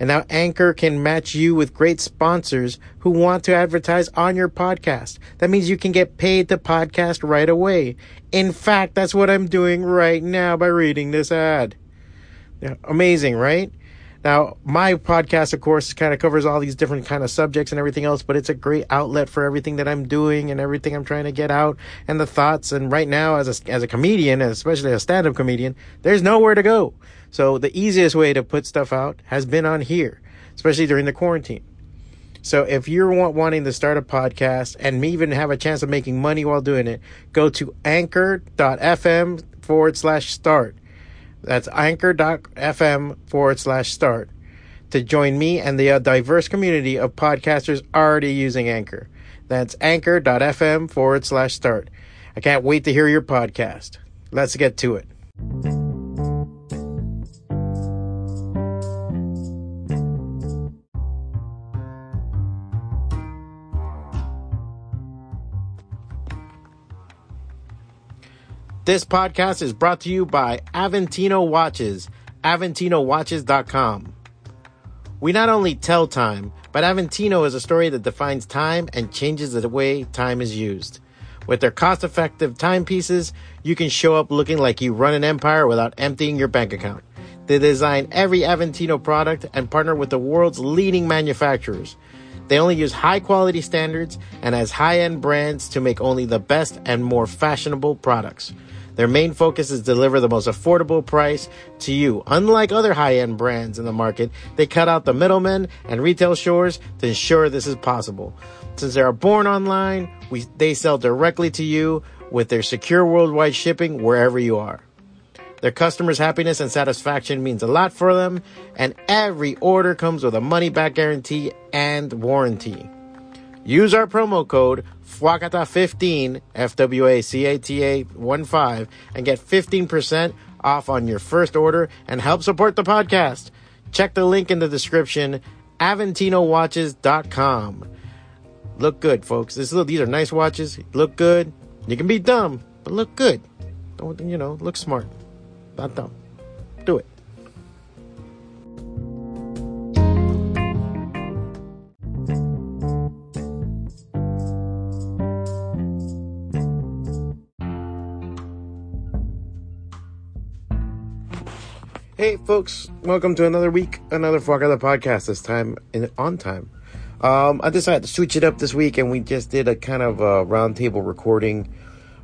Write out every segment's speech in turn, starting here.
And now Anchor can match you with great sponsors who want to advertise on your podcast. That means you can get paid to podcast right away. In fact, that's what I'm doing right now by reading this ad. Yeah, amazing, right? Now, my podcast, of course, kind of covers all these different kind of subjects and everything else, but it's a great outlet for everything that I'm doing and everything I'm trying to get out and the thoughts. And right now, as a, as a comedian, especially a stand-up comedian, there's nowhere to go. So the easiest way to put stuff out has been on here, especially during the quarantine. So if you're wanting to start a podcast and even have a chance of making money while doing it, go to anchor.fm forward slash start. That's anchor.fm forward slash start to join me and the uh, diverse community of podcasters already using Anchor. That's anchor.fm forward slash start. I can't wait to hear your podcast. Let's get to it. This podcast is brought to you by Aventino Watches, AventinoWatches.com. We not only tell time, but Aventino is a story that defines time and changes the way time is used. With their cost effective timepieces, you can show up looking like you run an empire without emptying your bank account. They design every Aventino product and partner with the world's leading manufacturers. They only use high quality standards and as high end brands to make only the best and more fashionable products. Their main focus is deliver the most affordable price to you. Unlike other high-end brands in the market, they cut out the middlemen and retail stores to ensure this is possible. Since they are born online, we, they sell directly to you with their secure worldwide shipping wherever you are. Their customers' happiness and satisfaction means a lot for them, and every order comes with a money back guarantee and warranty. Use our promo code FWACATA15, F-W-A-C-A-T-A 1-5, and get 15% off on your first order and help support the podcast. Check the link in the description, AventinoWatches.com. Look good, folks. This, these are nice watches. Look good. You can be dumb, but look good. Don't, you know, look smart. Not dumb. Hey, folks, welcome to another week, another FWACATA podcast, this time in, on time. Um, I decided to switch it up this week, and we just did a kind of a roundtable recording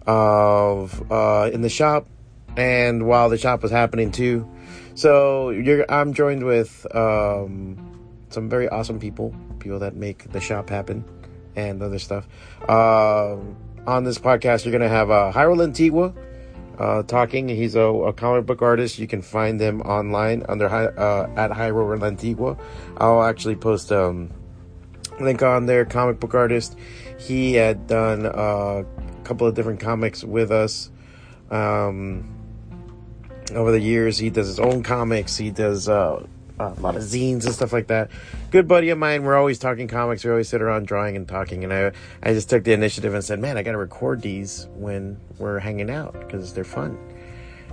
of uh, in the shop, and while the shop was happening too. So I'm joined with um, some very awesome people, people that make the shop happen, and other stuff. Uh, on this podcast, you're gonna have uh, Jayro Lantigua uh, talking. He's a, a, comic book artist. You can find them online under uh, at Jayro Lantigua. I'll actually post a um, link on there. Comic book artist. He had done uh, a couple of different comics with us um, over the years. He does his own comics. He does uh, a lot of zines and stuff like that. Good buddy of mine. We're always talking comics. We always sit around drawing and talking. And I, I just took the initiative and said, man, I got to record these when we're hanging out because they're fun.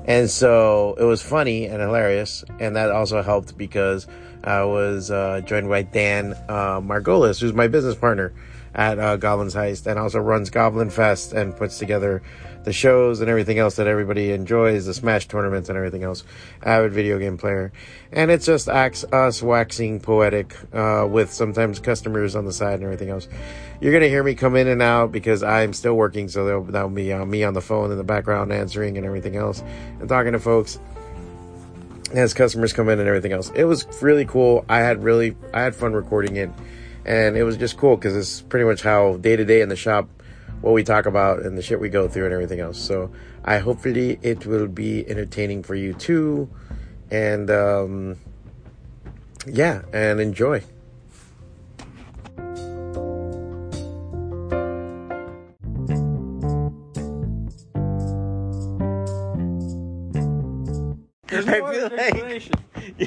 And so it was funny and hilarious. And that also helped because I was uh, joined by Dan uh, Margolis, who's my business partner at uh, Goblin's Heist and also runs Goblin Fest and puts together the shows and everything else that everybody enjoys, the Smash tournaments and everything else. Avid video game player. And it just acts us waxing poetic, uh, with sometimes customers on the side and everything else. You're gonna hear me come in and out because I'm still working, so that'll be uh, me on the phone in the background answering and everything else and talking to folks as customers come in and everything else. It was really cool. I had really, I had fun recording it and it was just cool because it's pretty much how day to day in the shop what we talk about and the shit we go through and everything else. So I hopefully it will be entertaining for you too. And um, yeah, and enjoy.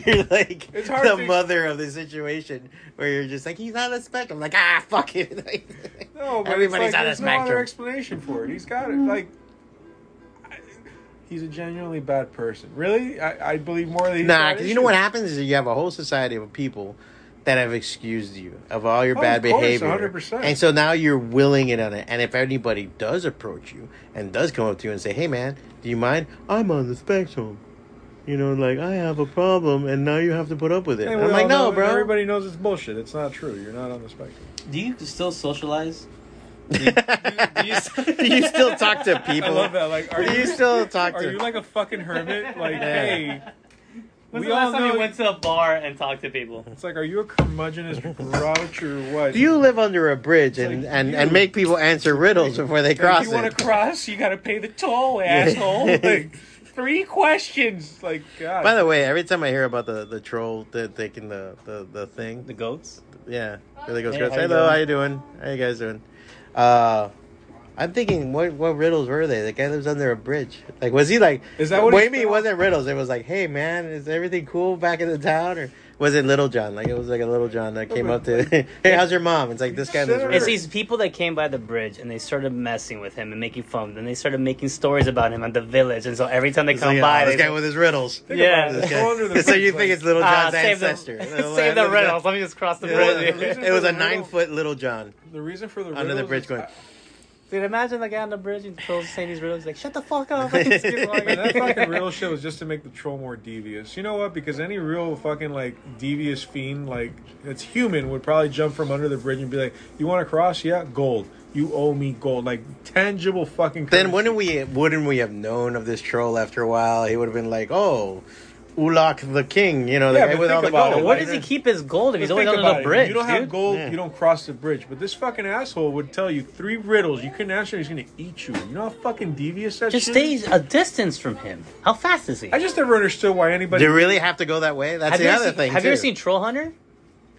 You're like the to- mother of the situation where you're just like, he's on the spectrum. Like, ah, fuck it. Like, No, but everybody's like, on the there's no other spectrum. explanation for it. He's got it. Like, I- he's a genuinely bad person. Really, I, I believe more than he's Nah, because you know what happens is you have a whole society of people that have excused you of all your Oh, bad course, behavior, 100%. and so now you're willing it on it. And if anybody does approach you and does come up to you and say, "Hey, man, do you mind? I'm on the spectrum." You know, like I have a problem, and now you have to put up with it. Hey, And I'm like, no, know- bro. Everybody knows it's bullshit. It's not true. You're not on the spectrum. Do you still socialize? do you still talk to people? I love that. Like, are do you you still talk are to? you like a fucking hermit? Like, Yeah. hey, When's we the all last time you went to a bar and talked to people? it's like, are you a curmudgeonous grouch or what? do you live under a bridge and, like and, you. and make people answer riddles before they If cross you want to cross, you got to pay the toll, asshole. like, three questions. Like, God. By the way, every time I hear about the, the troll that taking the, the, the thing, The goats? yeah, really goes Hey, goes, how you Hello, doing?" how you doing? How you guys doing? Uh, I'm thinking, what what riddles were they? The guy lives under a bridge. Like, was he like? Is that what Wait, me, it wasn't riddles. It was like, hey man, is everything cool back in the town, or was it Little John? Like, it was like a Little John that came up to, hey, how's your mom? It's like this guy lives. Sure. under- It's these people that came by the bridge and they started messing with him and making fun. Then they started making stories about him at the village. And so every time they It's come like, by, oh, this they guy with his riddles. Think Yeah. about. This guy. so you think it's Little Ah, John's save the, ancestor? save the riddles. Let me just cross the It bridge. was, reason it was a nine foot Little John The reason for the under the bridge is- going. Dude, imagine the guy on the bridge and Phil's saying these riddles. He's like, shut the fuck up. Just keep walking. Man, that fucking real shit was just to make the troll more devious. You know what? Because any real fucking like devious fiend, like that's human, would probably jump from under the bridge and be like, "You want to cross? Yeah, gold. You owe me gold, like tangible fucking." Then wouldn't we wouldn't we have known of this troll after a while? He would have been like, "Oh, Ulak the king," you know, the Yeah, guy but with all think the about gold. it. What does he keep his gold if he's But always think under about the it. bridge, You don't dude? have gold. Yeah. You don't cross the bridge. But this fucking asshole would tell you three riddles. You couldn't answer. He's gonna eat you. You know how fucking devious that Just shit stay is? a distance from him. How fast is he? I just never understood why anybody. Do you really have to go that way? That's have the you ever other seen, thing. Have you ever too. seen Troll Hunter?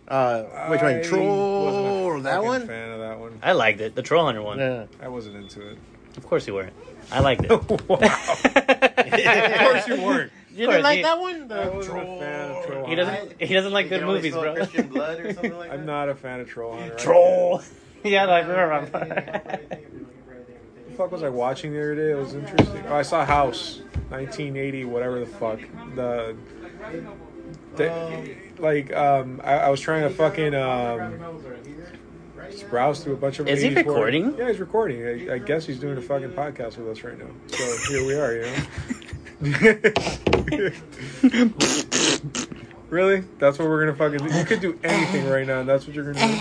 Uh, which I one? wasn't Troll. a That fucking one. Fan of that one. I liked it. The Troll Hunter one. Yeah. I wasn't into it. Of course you weren't. I liked it. wow. of course you weren't. You Of didn't like he- that one? I wasn't a fan of Troll He doesn't. He doesn't like good movies, bro. Christian blood or something like I'm not a fan of Troll Hunter. Troll. yeah, like remember. What the fuck was I watching the other day? It was interesting. Oh, I saw House, 1980, whatever the fuck. The, the like, um, I, I was trying to fucking um, just browse through a bunch of. Is he 80s porn. recording? Yeah, he's recording. I, I guess he's doing a fucking podcast with us right now. So here we are. You know. really? That's what we're gonna fucking do. You could do anything right now, and that's what you're gonna do.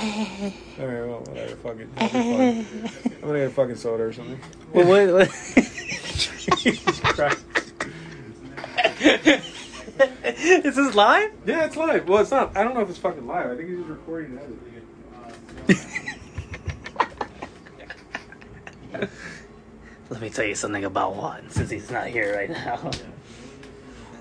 All right, well, whatever. Fuck it. It'll be fun. I'm gonna get a fucking soda or something. Well, what, what? Jesus Christ. Is this live? Yeah, it's live. Well, it's not. I don't know if it's fucking live. I think he's just recording and editing it. Let me tell you something about Juan, since he's not here right now.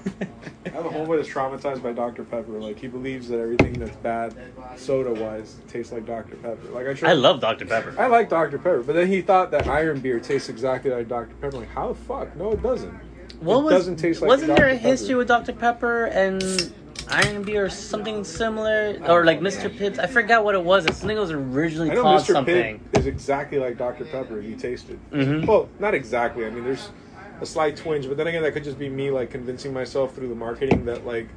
I have a homeboy that's traumatized by Dr. Pepper. Like he believes that everything that's bad, soda wise, tastes like Dr. Pepper. Like I, tried, I love Dr. Pepper. I like Dr. Pepper, but then he thought that Iron Beer tastes exactly like Dr. Pepper. Like how the fuck? No, it doesn't. What it was, doesn't taste like Dr. Wasn't Dr. there a Pepper. history with Dr. Pepper and Iron Beer or something similar? Or like Mr. Pibbs? I forgot what it was. It's something that was originally I know called Mr. something. Pibb is exactly like Dr. Pepper if you taste it. Mhm. Well, not exactly. I mean, there's a slight twinge, but then again, that could just be me like convincing myself through the marketing that like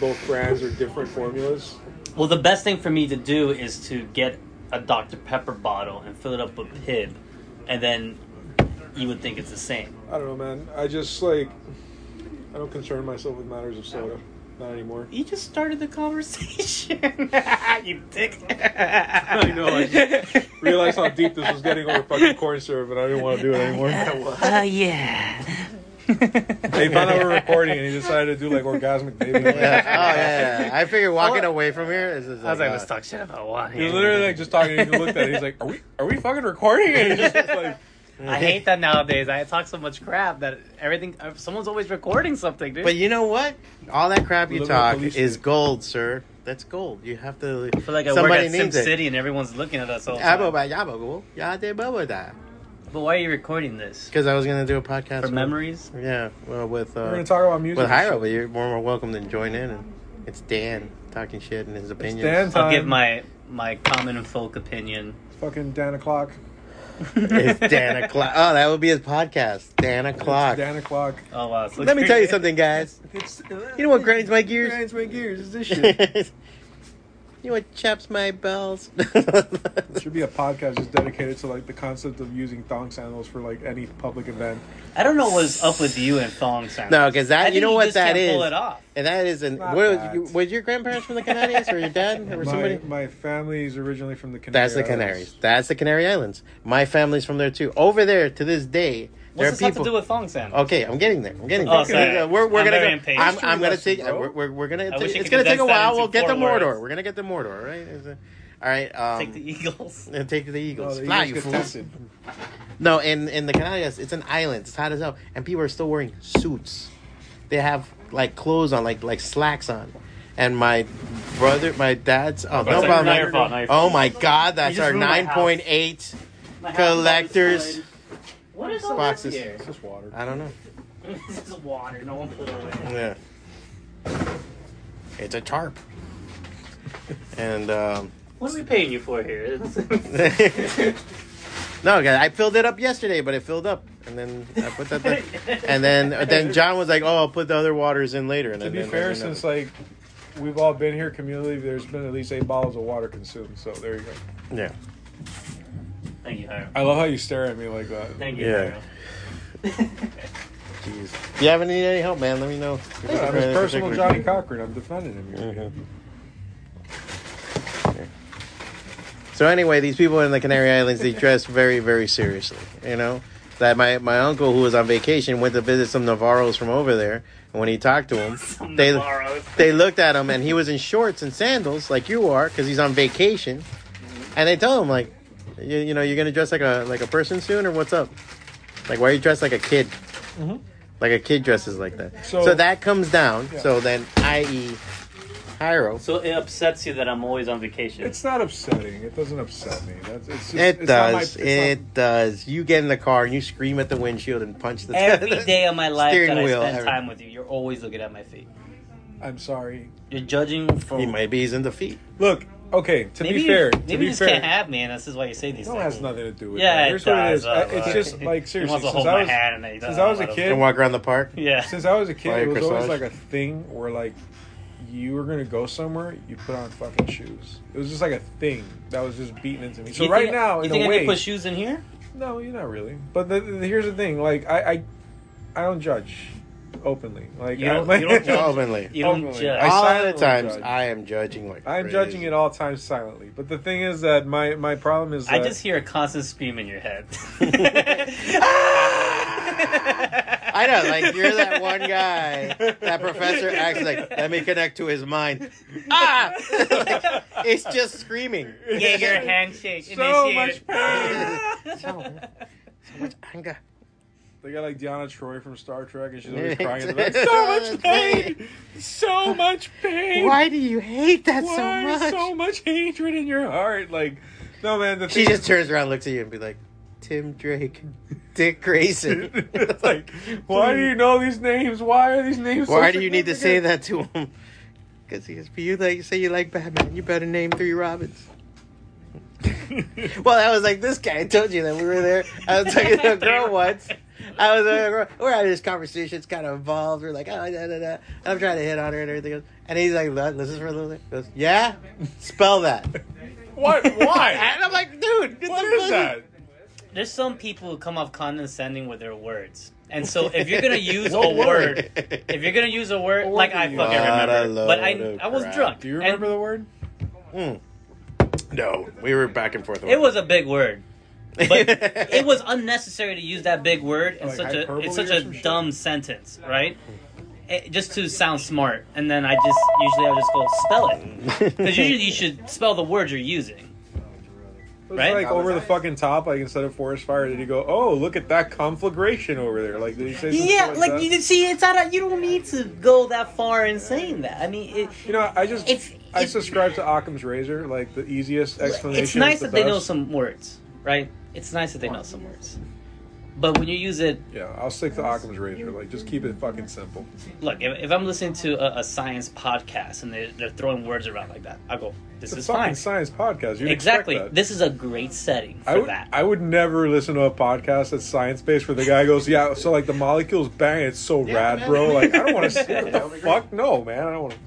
both brands are different formulas. Well, the best thing for me to do is to get a Dr. Pepper bottle and fill it up with Pibb, and then you would think it's the same. I don't know, man. I just like I don't concern myself with matters of soda. Not anymore. You just started the conversation. you dick. I know, I just Realized how deep this was getting over fucking corn syrup, and I didn't want to do it anymore. Uh, yeah. They found out we we're recording, and he decided to do like orgasmic baby. Yeah. Oh yeah, yeah. I figured walking Oh. away from here is just I was like, uh, let's talk shit about Juan. He was literally like just talking. And he looked at it. He's like, "Are we? Are we fucking recording?" And he just was like, I hate that nowadays. I talk so much crap that everything. uh, Someone's always recording something, dude. But you know what? All that crap you Live talk police is state. gold, sir. That's gold. You have to. I feel like I somebody work at Sim needs it. City and everyone's looking at us all. the time. ba yabo go. Ya de bobo da. But why are you recording this? Because I was gonna do a podcast For with- memories? Yeah, well, with We're uh, gonna talk about music. with and Jayro, but you're more, more welcome to join in. And it's Dan talking shit and his opinions. Dan I'll give my my common folk opinion. Fucking Dan o'clock. It's Dan o'clock. Oh, that would be his podcast. Dan o'clock. It's Dan o'clock. Oh wow! Let me tell you something, guys. It's, uh, You know what grinds my gears? Grinds my gears is this shit. You know what chaps my bells? Should be a podcast just dedicated to like the concept of using thong sandals for like any public event. I don't know what's up with you and thong sandals. no, because I that think you know what just that can't is, Pull it off. and that is an. Not What was, that. you, was your grandparents from the Canaries or your dad or My, somebody? my family is originally from the Canary That's the Canaries. That's the Canary Islands. My family's from there too. Over there to this day, there What's are this have people. to do with thong Sam? Okay, I'm getting there. I'm getting Oh, there. sorry. We're, we're I'm gonna very go. impatient. I'm, I'm gonna take. bro. We're, we're, we're gonna. I Take, wish I it's gonna take a while. We'll get the four Mordor. words. We're gonna get the Mordor, right? Is it- All right. Um, Take the Eagles. and take the No, Eagles. the Fly, Eagles you get fools. No, in in the Canaries, it's an island. It's hot as hell, and people are still wearing suits. They have like clothes on, like like slacks on. And my brother, my dad's. Oh no problem. not your fault, not your Oh my God, that's our nine point eight My house is collectors. Outside. What is all Boxes. this here? It's just water. I don't know. this is water. No one put it away. Yeah. It's a tarp. And um What are we paying you for here? It's- no, guys, I filled it up yesterday, but it filled up, and then I put that. There. And then then John was like, "Oh, I'll put the other waters in later." And To then, be then- fair, then- since like we've all been here communally, there's been at least eight bottles of water consumed. So there you go. yeah, Thank you, Jayro. I love how you stare at me like that. Thank you, Yeah. Jayro. jeez. If you haven't need any help, man, let me know. Yeah, I'm his personal Johnnie Cochran. I'm defending him here. Mhm. So anyway, these people in the Canary Islands they dress very, very seriously. You know that my my uncle who was on vacation went to visit some Navarros from over there, and when he talked to him, Some they Navarros. they looked at him and he was in shorts and sandals like you are because he's on vacation, and they told him like, you, you know, you're gonna dress like a like a person soon or what's up? Like why are you dressed like a kid? Mhm. Like a kid dresses like that. So, So- that comes down. Yeah. So then, i.e., Jayro. So it upsets you that I'm always on vacation. It's not upsetting. It doesn't upset me. That's it's just, It it's not my- does. it's it not- does. You get in the car and you scream at the windshield and punch the Every day of my life steering that I spend every- time with you, you're always looking at my feet. I'm sorry. You're judging for. He might be he's in the feet. Look, okay. To maybe be fair, you, to maybe be you just fair, can't have me, and this is why you say these no, things. it has nothing to do with Yeah, that. it Here's what it does, is. uh, I- it's just like He seriously. wants to Since hold I my was hand, and then since I was a kid, And walk around the park. Yeah. since I was a kid, Fire it was always like a thing where like you were gonna go somewhere, you put on fucking shoes. It was just like a thing that was just beaten into me. So You right think- now, you in think a I way, need to put shoes in here? no, you're not really. But the, the- here's the thing: like I, I, I don't judge openly. Like You don't- you don't judge. Openly. You don't Openly. judge. I All of the times judge. I am judging like I'm crazy. judging at all times silently. But the thing is that my my problem is I just hear a constant scream in your head. I know, like you're that one guy. That professor acts like, let me connect to his mind. Ah, Like, it's just screaming. Jaeger handshake. so initiated. much pain. So, so much anger. They got like Deanna Troi from Star Trek, and she's always crying in the back. So much pain, so much pain. Why do you hate that Why so much? so much hatred in your heart? Like, no man. The she just turns around, looks at you, and be like, "Tim Drake, Dick Grayson." it's like, why do you know these names? Why are these names? Why so do you need to say that to him? Because he you like say you like Batman, you better name three Robins. well, I was like this guy. I told you that we were there. I was talking to a girl once. I was like, we're, having this conversation. It's kind of involved. We're like, oh, da, da, da. I'm trying to hit on her and everything else. And he's like, "Li- listen for a little bit. Goes, yeah, spell that. What? Why? And I'm like, dude, get what the is fuck- that? There's some people who come off condescending with their words. And so if you're gonna use a What word, if you're gonna use a word, What like word I fucking use? What a remember, but I load of I was crap. drunk. Do you and remember the word? Mm. No, we were back and forth. It was a big word, but it was unnecessary to use that big word in Like such a hyperbole in such a some shit? dumb sentence, right? It, just to sound smart, and then I just usually I just go spell it because usually you should spell the word you're using. It was Right? like over the that? fucking top, like instead of forest fire, did he go, "Oh, look at that conflagration over there"? Like, did he say? some Yeah, shit like that? you see, it's not. A, you don't need to go that far in saying that. I mean, it, You know, I just It's- I it's- subscribe to Occam's razor. Like the easiest explanation. it's nice is the that they know some words, right? It's nice that they know some words. But when you use it, Yeah, I'll stick to Occam's razor. Like, just keep it fucking simple. look, if, if I'm listening to a, a science podcast and they're, they're throwing words around like that, I'll go, this It's a is fucking fine. science podcast. You'd Exactly. Expect that. This is a great setting for I would, that. I would never listen to a podcast that's science based where the guy goes, "Yeah, so like the molecules bang, it's so Yeah, rad, man. bro." Like I don't want to see what the would be great. fuck. No, man, I don't want to.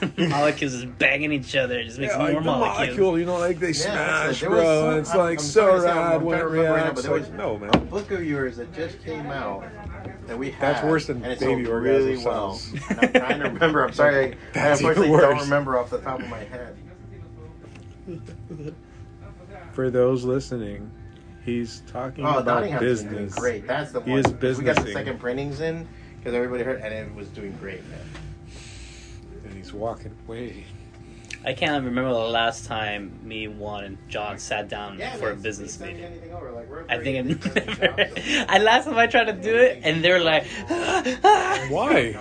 molecules is banging each other. It just makes Yeah, more like molecules. molecule, you know, like they Yeah, smash, there bro. some- and it's I'm- like I'm so trying to say, rad when it trying to remember right now, but there Like, was no, a man. book of yours that just came out that we had. That's worse than and baby sold orgasm really well. I'm trying to remember. I'm sorry, I, I That's even unfortunately don't remember off the top of my head. For those listening, he's talking Oh, about Nottingham's been doing business. great. That's the He one. is We got the second printings in because everybody heard, and it was doing great, man. And he's walking away. I can't remember the last time me, Juan, and John sat down for a business meeting. I think I've never. I last time I tried to do it, and they're like, Why?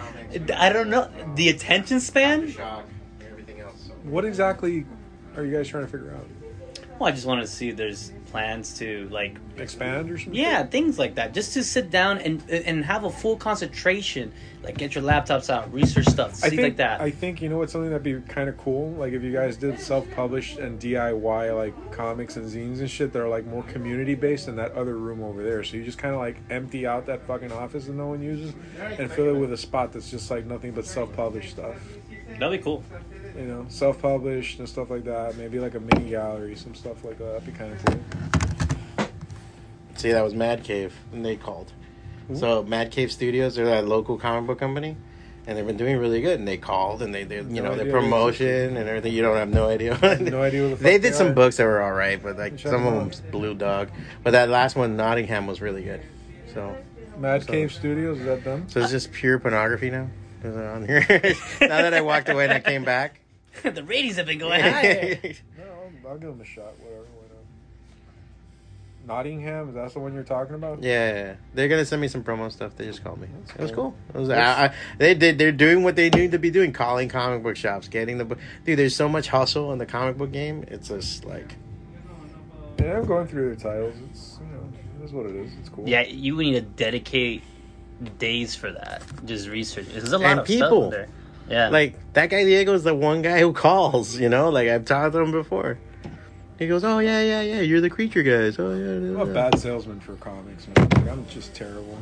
I don't know. The attention span. Shock and everything else. So. What exactly are you guys trying to figure out? Well, I just wanted to see if there's plans to like, Expand or something? yeah, things like that. Just to sit down and and have a full concentration. Like, get your laptops out, research stuff, see I think like that. I think you know what's something that'd be kind of cool. Like if you guys did self-published and DIY like comics and zines and shit that are like more community based in that other room over there. So you just kind of like empty out that fucking office that no one uses and fill it with a spot that's just like nothing but self-published stuff. That'd be cool. You know, self-published and stuff like that. Maybe like a mini gallery, some stuff like that. That'd be kind of cool. See, that was Mad Cave, and they called. So Mad Cave Studios, they're that local comic book company, and they've been doing really good. And they called, and they, they you No know, their promotion and everything. You don't have no idea. no idea the fuck they they did some are. books that were all right, but like some of them Blue dog. But that last one, Nottingham, was really good. So, Mad So- Cave Studios is that them? so it's just pure pornography now. Is it on here? now that I walked away and I came back. the ratings have been going higher. No, I'll, I'll give them a shot. Whatever. Why? Nottingham is that the one you're talking about? Yeah, they're gonna send me some promo stuff. They just called me. It was cool. cool. It was, I, I, they did. They're doing what they need to be doing. Calling comic book shops, getting the book. Dude, there's so much hustle in the comic book game. It's just like Yeah, I'm going through their titles. It's you know, it is what it is. It's cool. Yeah, you would need to dedicate days for that. Just research. There's a lot And of people. stuff in there. Yeah, like that guy Diego is the one guy who calls. You know, like I've talked to him before. He goes, "Oh yeah, yeah, yeah. You're the creature guys. Oh yeah." I'm a bad salesman for comics, man. Like, I'm just terrible.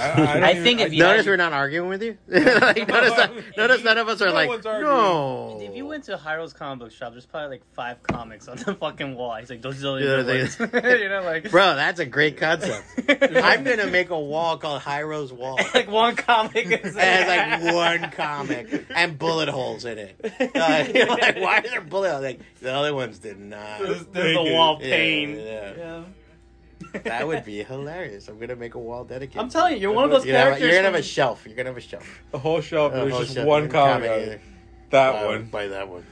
I, don't I think if you- Notice we're not arguing with you. like, notice, that, notice none of us are No like, no. if you went to Jayro's comic book shop, there's probably like five comics on the fucking wall. He's like, those are the Yeah, only ones. you know, like Bro, that's a great concept. I'm gonna make a wall called Jayro's Wall. like one comic. Is It has like one comic and bullet holes in it. Uh, you're like, why are there bullet holes? Like the other ones did not. There's, there's the wall Yeah, pane. yeah. Yeah. That would be hilarious. I'm gonna make a wall dedicated. I'm telling you, you're one of those You're gonna, have, characters. you're gonna have a shelf. You're gonna have a shelf. the whole shelf. A There's whole just shelf. one comic. on either. it. That Buy one. Buy that one.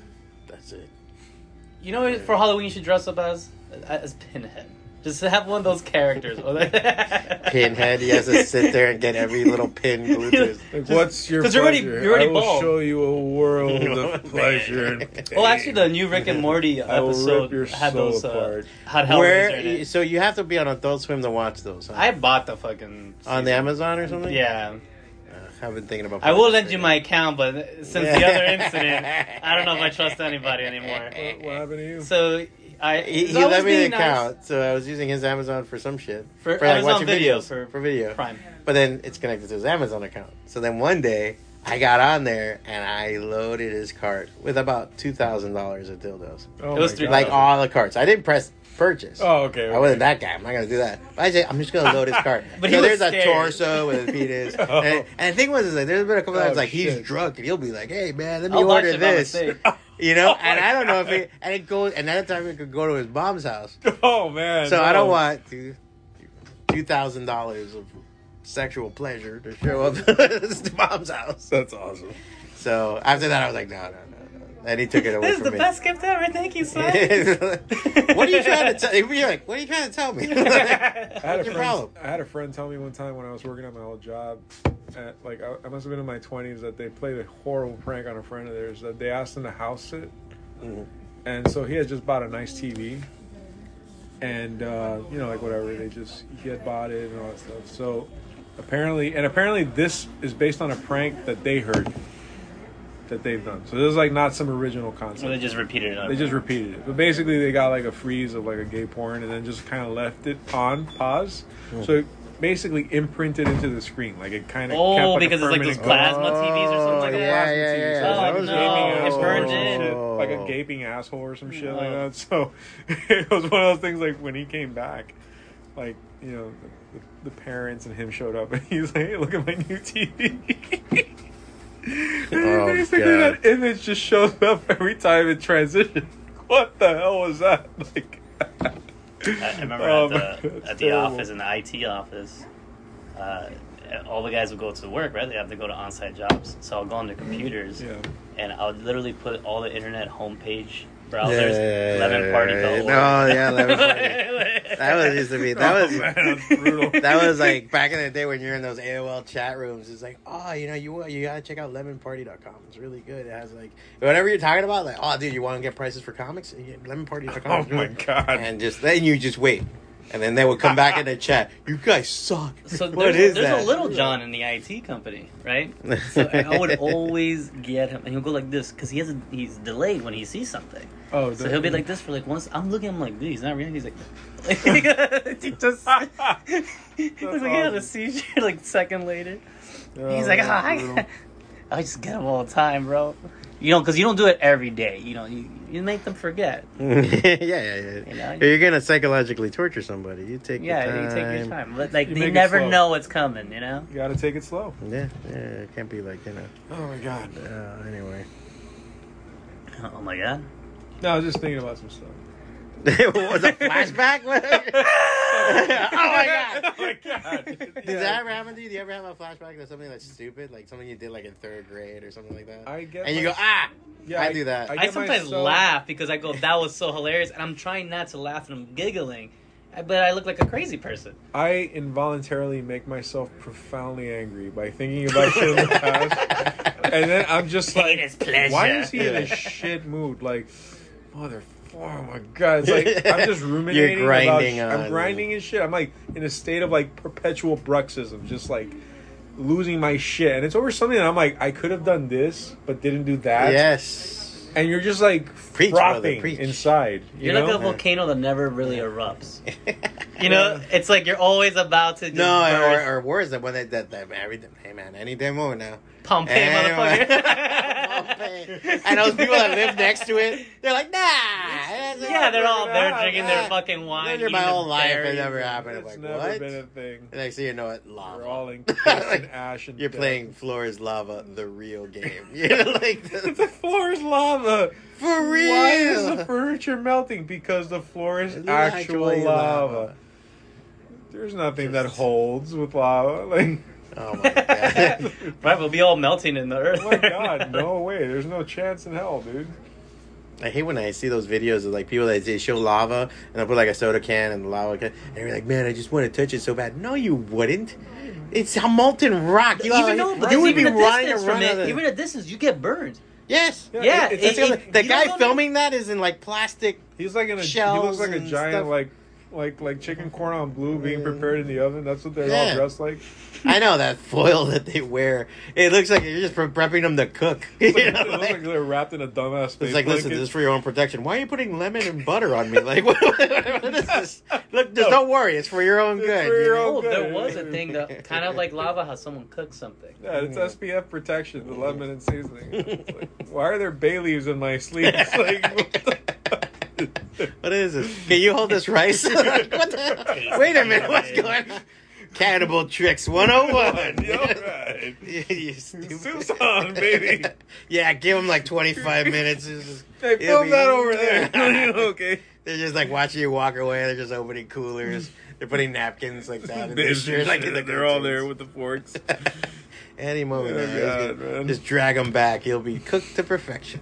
That's it. You know, what for Halloween you should dress up as as Pinhead. Just have one of those characters. Pinhead. He has to sit there and get every little pin glued to his. Like, what's your 'cause you're already- pleasure? you're already I will bald. show you a world of pleasure. And Well, actually, the new Rick and Morty I will episode rip your had soul those uh, apart. had Where? So you have to be on Adult Swim to watch those. Huh? I bought the fucking on the. Amazon or something. Yeah, Uh, I've been thinking about. I will lend you my account, but since the other incident, I don't know if I trust anybody anymore. What, what happened to you? So I He, it's he always let me the being nice account, so I was using his Amazon for some shit For like, Amazon watching Video, videos for- for video. Prime. But then it's connected to his Amazon account. So then one day I got on there and I loaded his cart with about two thousand dollars of dildos, Oh It was my three- God. like all the carts. I didn't press purchase. Oh, okay. I wasn't that guy. I'm not gonna do that. But I say I'm just gonna load his cart. But so he there's scared. a torso with a penis, Oh. and, and the thing was, is like there's been a couple times Oh, like he's drunk and he'll be like, "Hey man, let me I'll order this," mistake. you know. Oh, and I don't know if it and it goes. And that time it could go to his mom's house. Oh man. So no. I don't want two thousand dollars of sexual pleasure to show up at his mom's house. That's awesome. So after that, I was like, no, no, no. And he took it away This is the me. best gift ever. Thank you, son. what are you trying to tell? You're like, what are you trying to tell me? I had, a What's your friend, problem? I had a friend tell me one time when I was working at my old job, at, like I, I must have been in my twenties, that they played a horrible prank on a friend of theirs. That they asked him to house sit, Mhm. and so he had just bought a nice TV, and uh, you know, like whatever, they just he had bought it and all that stuff. So apparently, and apparently, this is based on a prank that they heard that they've done. So this is like not some original concept. So they just repeated it. They just repeated it. But basically, they got like a freeze of like a gay porn and then just kind of left it on pause. Oh. So it basically imprinted into the screen. Like it kind of Oh, kept, like, because it's like those permanent plasma TVs or something like Like a that. Yeah, plasma yeah, TV. yeah. So Oh, like a no, gaping it asshole burned or some in. shit, like a oh. gaping asshole or some shit like that. So it was one of those things. Like when he came back, like you know, the, the parents and him showed up, and he's like, "Hey, look at my new TV." And Oh, basically, God. that image just shows up every time it transitions. What the hell was that? Like, I I remember Oh, at the, at the terrible. office, in the IT office, uh, all the guys would go to work, right? They have to go to on-site jobs. So I'll go on their computers, yeah. and I would literally put all the internet homepage browsers, Yeah, lemonparty.org. no, yeah, Lemon Party. That was used to be. That Oh, was. man, that's brutal. That was like back in the day when you're in those AOL chat rooms. It's like, oh, you know, you you gotta check out lemonparty.com. It's really good. It has like whatever you're talking about. Like, oh, dude, you want to get prices for comics? Lemonparty.com. Oh my god. And just then you just wait, and then they would come back in the chat. You guys suck. So what there's, is there's that? a little John in the IT company, right? So I would always get him, and he'll go like this because he has a, he's delayed when he sees something. oh, So he'll be like this for like once. I'm looking at him like, dude, he's not real. He's like, he just looks like he had a seizure like second later. Oh, he's like, that's ah. I, I just get him all the time, bro. You know, because you don't do it every day. You know, you, you make them forget. yeah, yeah, yeah. You know? You're gonna psychologically torture somebody. You take Yeah, your you time. take your time. But, Like You they never know what's coming. You know. You gotta take it slow. Yeah, yeah. It can't be like you know. Oh my god. Uh, anyway. Oh my god. No, I was just thinking about some stuff. what was a flashback? oh my god. oh my god. Did that ever happen to you? Do you ever have a flashback to something that's stupid, like something you did like in third grade or something like that? I get and you my- go, ah, Yeah, I do that. I, get sometimes myself- laugh because I go, "That was so hilarious," and I'm trying not to laugh and I'm giggling, but I look like a crazy person. I involuntarily make myself profoundly angry by thinking about shit in the past, and then I'm just Pain like, is pleasure. "Why is he in a shit mood?" Like, mother. Oh my god! It's like I'm just ruminating. You're grinding about, on- I'm grinding and shit. I'm like in a state of like perpetual bruxism, just like losing my shit, and it's over something that I'm like, I could have done this, but didn't do that. yes. and you're just like Preach, brother, frothing preach. inside. You You're know? like a volcano that never really erupts. You know, it's like you're always about to just no, burst. or, or worse than when they that, that everything. Hey man, any day more now. Pompeii, Anyway. motherfucker. and those people that live next to it, they're like, nah. yeah, they're all they're drinking their fucking wine. They're my whole life. It never happened. I'm It's like, never what? been a thing. And next thing you know it, lava. We're all encased in ash and You're death. playing Floor is Lava, the real game. You know, like the floor is lava. for real. Why is the furniture melting? Because the floor is It's actual actually lava. lava. There's nothing that holds with lava. Like, Oh my god. Right, we'll be all melting in the earth. oh my god, no way. There's no chance in hell, dude. I hate when I see those videos of like people that they show lava and they'll put like a soda can and the lava can and you're like, man, I just want to touch it so bad. No, you wouldn't. It's a molten rock. You, even know, though, you would be even a running distance around. from it, even a distance, you get burned. yes. Yeah, it- That's it- the- it- the guy don't know- filming that is in like plastic. He's like in a he looks like a giant stuff. like like like chicken corn on blue being mm. prepared in the oven. That's what they're Yeah. all dressed like. I know that foil that they wear. It looks like you're just pre- prepping them to cook. You It looks like like- they're wrapped in a dumbass It's like, listen, this is for your own protection. Why are you putting lemon and butter on me? Like, what, what, what is this? Look, just don't worry. It's for your own It's good. for your own Oh, good. there was a thing that kind of like lava, how someone cooks something. Yeah, it's SPF protection, the lemon and seasoning. It's like, why are there bay leaves in my sleeves? Like, what is this? Can you hold this rice? Wait a minute. What's going on? Cannibal Tricks 101. You're right. you, stupid. Soup's on, baby. Yeah, give them like 25 minutes. Just- Hey, film be- that over there. okay. They're just like watching you walk away. They're just opening coolers. They're putting napkins like that. in shirt, like in the they're all there with the forks. Any moment Oh, now, God, gonna just drag him back. He'll be cooked to perfection.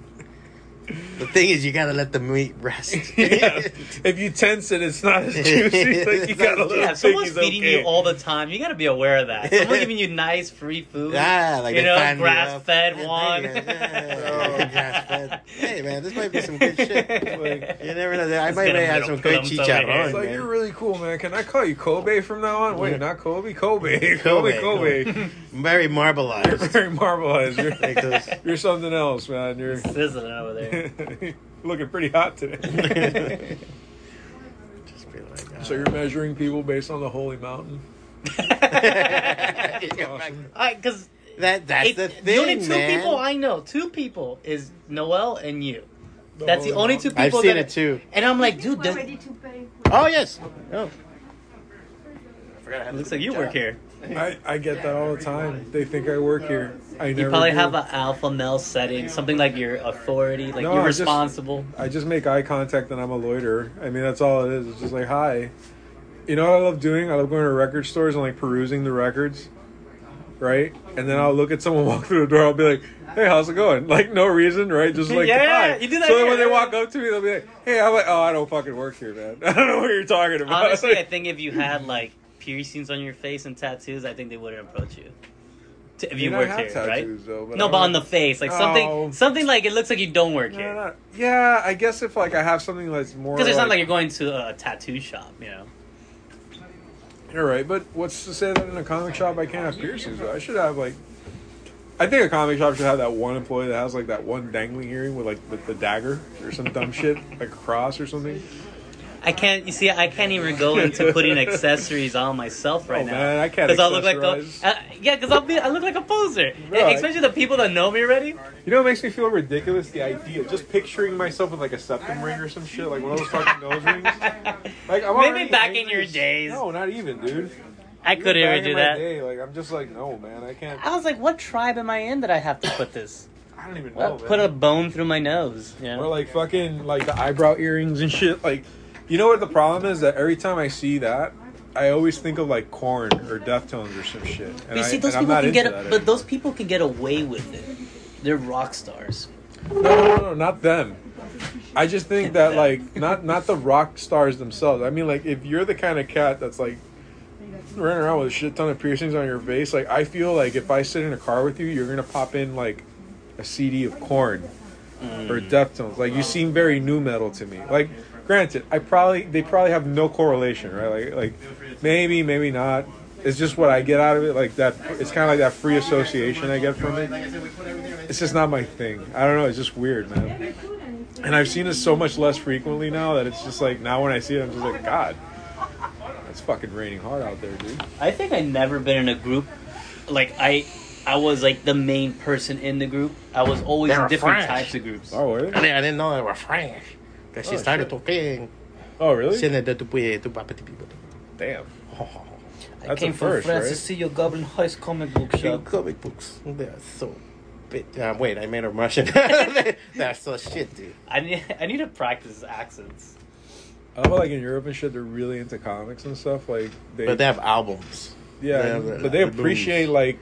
The thing is, you gotta let the meat rest. yeah. If you tense it, it's not as juicy. Like you gotta let Yeah, it if someone's think feeding okay. you all the time, you gotta be aware of that. Someone giving you nice free food. Yeah, like you know, grass up. fed Yeah, one. yeah, yeah, grass fed. Hey man, this might be some good shit. Like, You never know. I Let's might may have little some great clumps over chicharron. it's like man. you're really cool, man. Can I call you Kobe from now on? Wait, not Kobe, Kobe. Kobe, Kobe, Kobe. Very You're marbleized. very marbleized. You're, Like you're something else, man. You're Sizzling over there. looking pretty hot today. Just be like, uh, so you're measuring people based on the holy mountain. Awesome. Because that that's the thing, only two man. people I know, two people, is Noel and you. That's the holy only two people. I've seen that, it too. And I'm like, dude, does, ready to pay. Oh yes. Oh. I forgot I had looks like you the work here. I, I get that all the time. They think I work here. I never You probably do. have an alpha male setting, something like your authority, like No, you're I just- responsible. I just make eye contact and I'm a loiter. I mean, that's all it is. It's just like, hi. You know what I love doing? I love going to record stores and like perusing the records, right? And then I'll look at someone walk through the door. I'll be like, hey, how's it going? Like, no reason, right? Just like, Yeah, hi. you do that So then when they walk up to me, they'll be like, hey, I'm like, oh, I don't fucking work here, man. I don't know what you're talking about. Honestly, I think if you had like piercings on your face and tattoos, I think they wouldn't approach you. If you worked have here, right? Though, but No, but on the face, like Oh. something, something like it looks like you don't work No, here. no. Yeah, I guess if like I have something that's more Because it's not like you're going to a tattoo shop, you know. You're right, but what's to say that in a comic shop I can't have piercings? Though? I should have like, I think a comic shop should have that one employee that has like that one dangling earring with like the, the dagger or some dumb shit like a cross or something. I can't. You see, I can't even go into putting accessories on myself right Oh, now. man, I can't Because I'll look like a, uh, yeah, because I'll be. I look like a poser, Bro, I- especially the people that know me already. You know, what makes me feel ridiculous. The idea, just picturing myself with like a septum ring or some shit, like one of those fucking nose rings. Like I'm Maybe back in your days. No, not even, dude. I couldn't even do that. Day, like I'm just like, no, man, I can't. I was like, what tribe am I in that I have to put this? I don't even know. Well, put a bone through my nose. You Or like fucking like the eyebrow earrings and shit. Like, you know what the problem is? That every time I see that, I always think of like Korn or Deftones or some shit. And you see, those I'm people can get, that but those people can get away with it. They're rock stars. no, no, no, no, not them. I just think that like not not the rock stars themselves. I mean, like if you're the kind of cat that's like running around with a shit ton of piercings on your face, like I feel like if I sit in a car with you, you're gonna pop in like a CD of Korn or mm. Deftones. Like you seem very nu metal to me. Like granted, I probably they probably have no correlation, right? Like like maybe maybe not. It's just what I get out of it. Like that. It's kind of like that free association I get from it. It's just not my thing. I don't know. It's just weird, man. And I've seen it so much less frequently now that it's just like now when I see it, I'm just like, God, it's fucking raining hard out there, dude. I think I never been in a group like I. I was like the main person in the group. I was always in different French. types of groups. Oh, I really? didn't, I didn't know they were French. Because she Oh, started shit. talking. Oh, really? Siendo de tu pie- tu papá people. Damn. Oh, I That's came a from first, France right? to see your Goblin Heist comic book In shop. comic books, they're so big. Uh, wait, I made a Russian. they're so shit, dude. I need, I need to practice accents. I love how, like in Europe and shit, they're really into comics and stuff. Like they, But they have albums. yeah, they have but they the appreciate like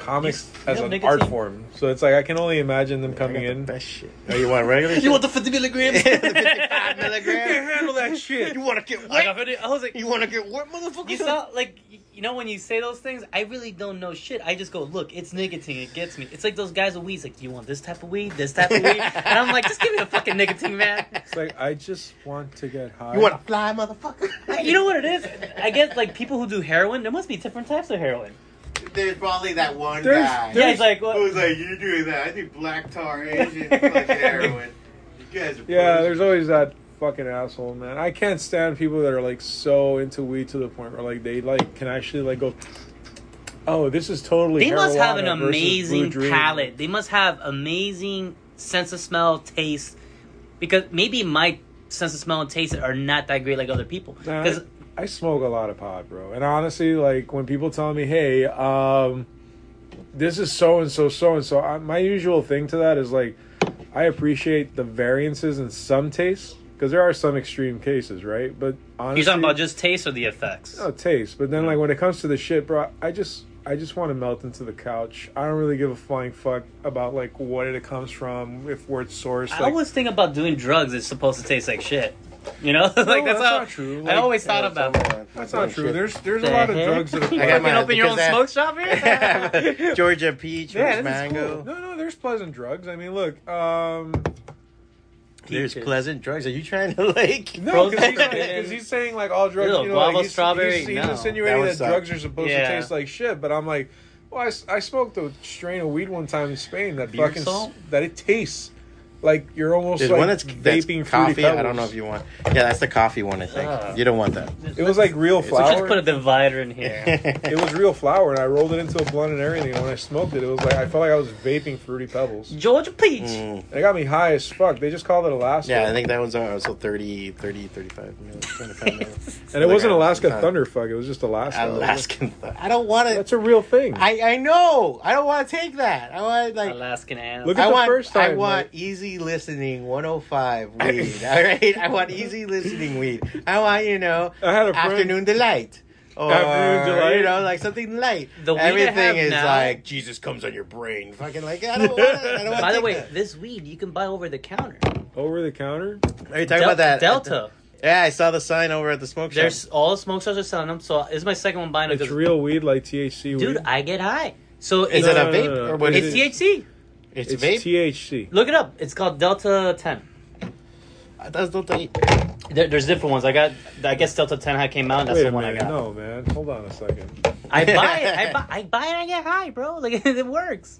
comics You- as you an have art form. So it's like I can only imagine them coming I got the in. best shit. Oh, you want regular? You shit? want the 50 milligrams? the 55 You milligram? can't handle that shit. You want to get I wet? got 50 I was like, You want to get wet, motherfucker? you saw like, you know, when you say those things, I really don't know shit. I just go, look, it's nicotine. It gets me. It's like those guys with weeds. Like, do you want this type of weed? This type of weed? And I'm like, just give me a fucking nicotine, man. It's like I just want to get high. You want to fly, motherfucker? You know what it is? I guess like people who do heroin, there must be different types of heroin. There's probably that one There's- guy. Yeah, he's like, what? who's like, you're doing that? I do black tar Asian fucking heroin. You guys are Yeah, pussies." there's always that fucking asshole, man. I can't stand people that are like so into weed to the point where like they like can actually like go. Oh, this is totally. They must have an amazing palate. They must have amazing sense of smell, taste. Because maybe my sense of smell and taste are not that great like other people. Because I, smoke a lot of pot, bro. And honestly, like when people tell me, "Hey, um, this is so and so, so and so," my usual thing to that is like, I appreciate the variances in some tastes because there are some extreme cases, right? But honestly, you're talking about just taste or the effects. no taste. But then, like when it comes to the shit, bro, I just I just want to melt into the couch. I don't really give a flying fuck about like what it comes from, if where it's sourced. I always think about doing drugs. It's supposed to taste like shit. You know, like No, that's, that's how not true. I always thought Yeah, about that. that's not true. shit. There's there's a The lot of drugs that are. You I got fucking my- open your own because smoke shop here. Georgia peach, Yeah, yeah, this is mango. No, no, there's pleasant drugs. I mean, look, um, There's Peaches. pleasant drugs. Are you trying to like? no, because he's, Frozen. 'cause he's saying like all drugs. You know, guava, like, he's, strawberry, He's, he's no. insinuating That that, drugs are supposed Yeah. to taste like shit, but I'm like, well, I smoked a strain of weed one time in Spain that Beer fucking salt? that it tastes like you're almost There's like one that's, that's vaping coffee. I don't know if you want. Yeah, that's the coffee one. I think Ah. you don't want that. It was like real We should flour. put a divider in here. it was real flour, and I rolled it into a blunt and everything. And when I smoked it, it was like I felt like I was vaping fruity pebbles. Georgia peach. Mm. It got me high as fuck. They just called it Alaska. Yeah, I think that one's uh, also 30, 30, 35 minutes, 25 minutes. and it wasn't Alaska Uh, Thunderfuck. It was just Alaska. Alaskan. th- I don't want it. That's a real thing. I I know. I don't want to take that. I want like. Alaskan animal. Look at I the want, first I time, want like- easy listening 105 weed. all right, I want easy listening weed. I want you know I had a afternoon delight. Or, Afternoon delight? you know, like something light. The weed Everything is now- like Jesus comes on your brain. Fucking like I don't want. I don't want By the way, this weed you can buy over the counter. Over the counter. are you talking Del- about that Delta. Yeah, I saw the sign over at the smoke shop. There's all the smoke shops are selling them. So this is my second one buying it. It's 'cause- real weed, like THC weed. Dude, I get high. So Is it's, it No, a no, no, vape no, no. or what It is it's it? THC. It's, it's vape. THC. Look it up. It's called Delta 10. Ah, that's not the. There, there's different ones. I got. I guess Delta 10 had came out. And that's Wait the a one I minute. got. No, man. Hold on a second. I buy it. I buy, I buy it. I get high, bro. Like it works.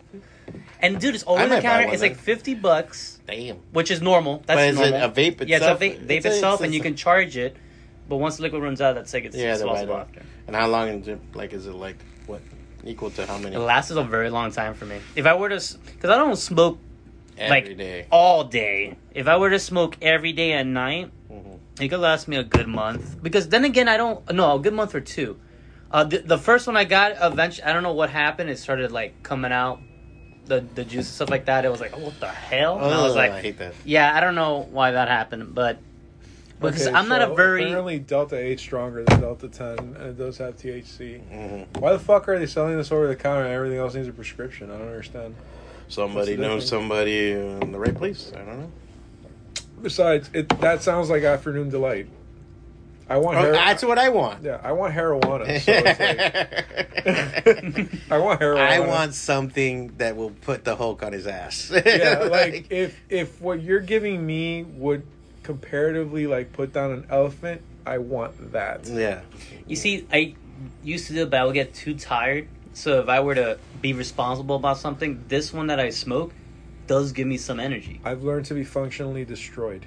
And dude, it's over I the counter. It's then. like 50 bucks, Damn. which is normal. That's but is normal. it a vape itself? Yeah, it's a vape, vape It's a- itself, it's and you can charge it. But once the liquid runs out, that's like it's Yeah, the disposable after. And how long is it? Like, is it like what? Equal to how many? It lasts a very long time for me. If I were to, because I don't smoke Every like day. all day. If I were to smoke every day at night, Mhm. it could last me a good month. Because then again, I don't. No, a good month or two. Uh, the, the first one I got, eventually, I don't know what happened. It started like coming out, the the juice and stuff like that. It was like, oh, what the hell? And I was like, I hate that. yeah, I don't know why that happened, but because Okay, I'm not a very Apparently, Delta 8 stronger than Delta 10, and it does have THC. Mhm. Why the fuck are they selling this over the counter and everything else needs a prescription? I don't understand. Somebody knows somebody in the right place. I don't know. Besides, it that sounds like afternoon delight. I want Oh, hero- that's what I want. yeah, I want marijuana. So like, I want marijuana. I want something that will put the Hulk on his ass. yeah, like if if what you're giving me would comparatively like put down an elephant, I want that. yeah. You see, I used to do it, but I would get too tired. So if I were to be responsible about something, this one that I smoke does give me some energy. I've learned to be functionally destroyed.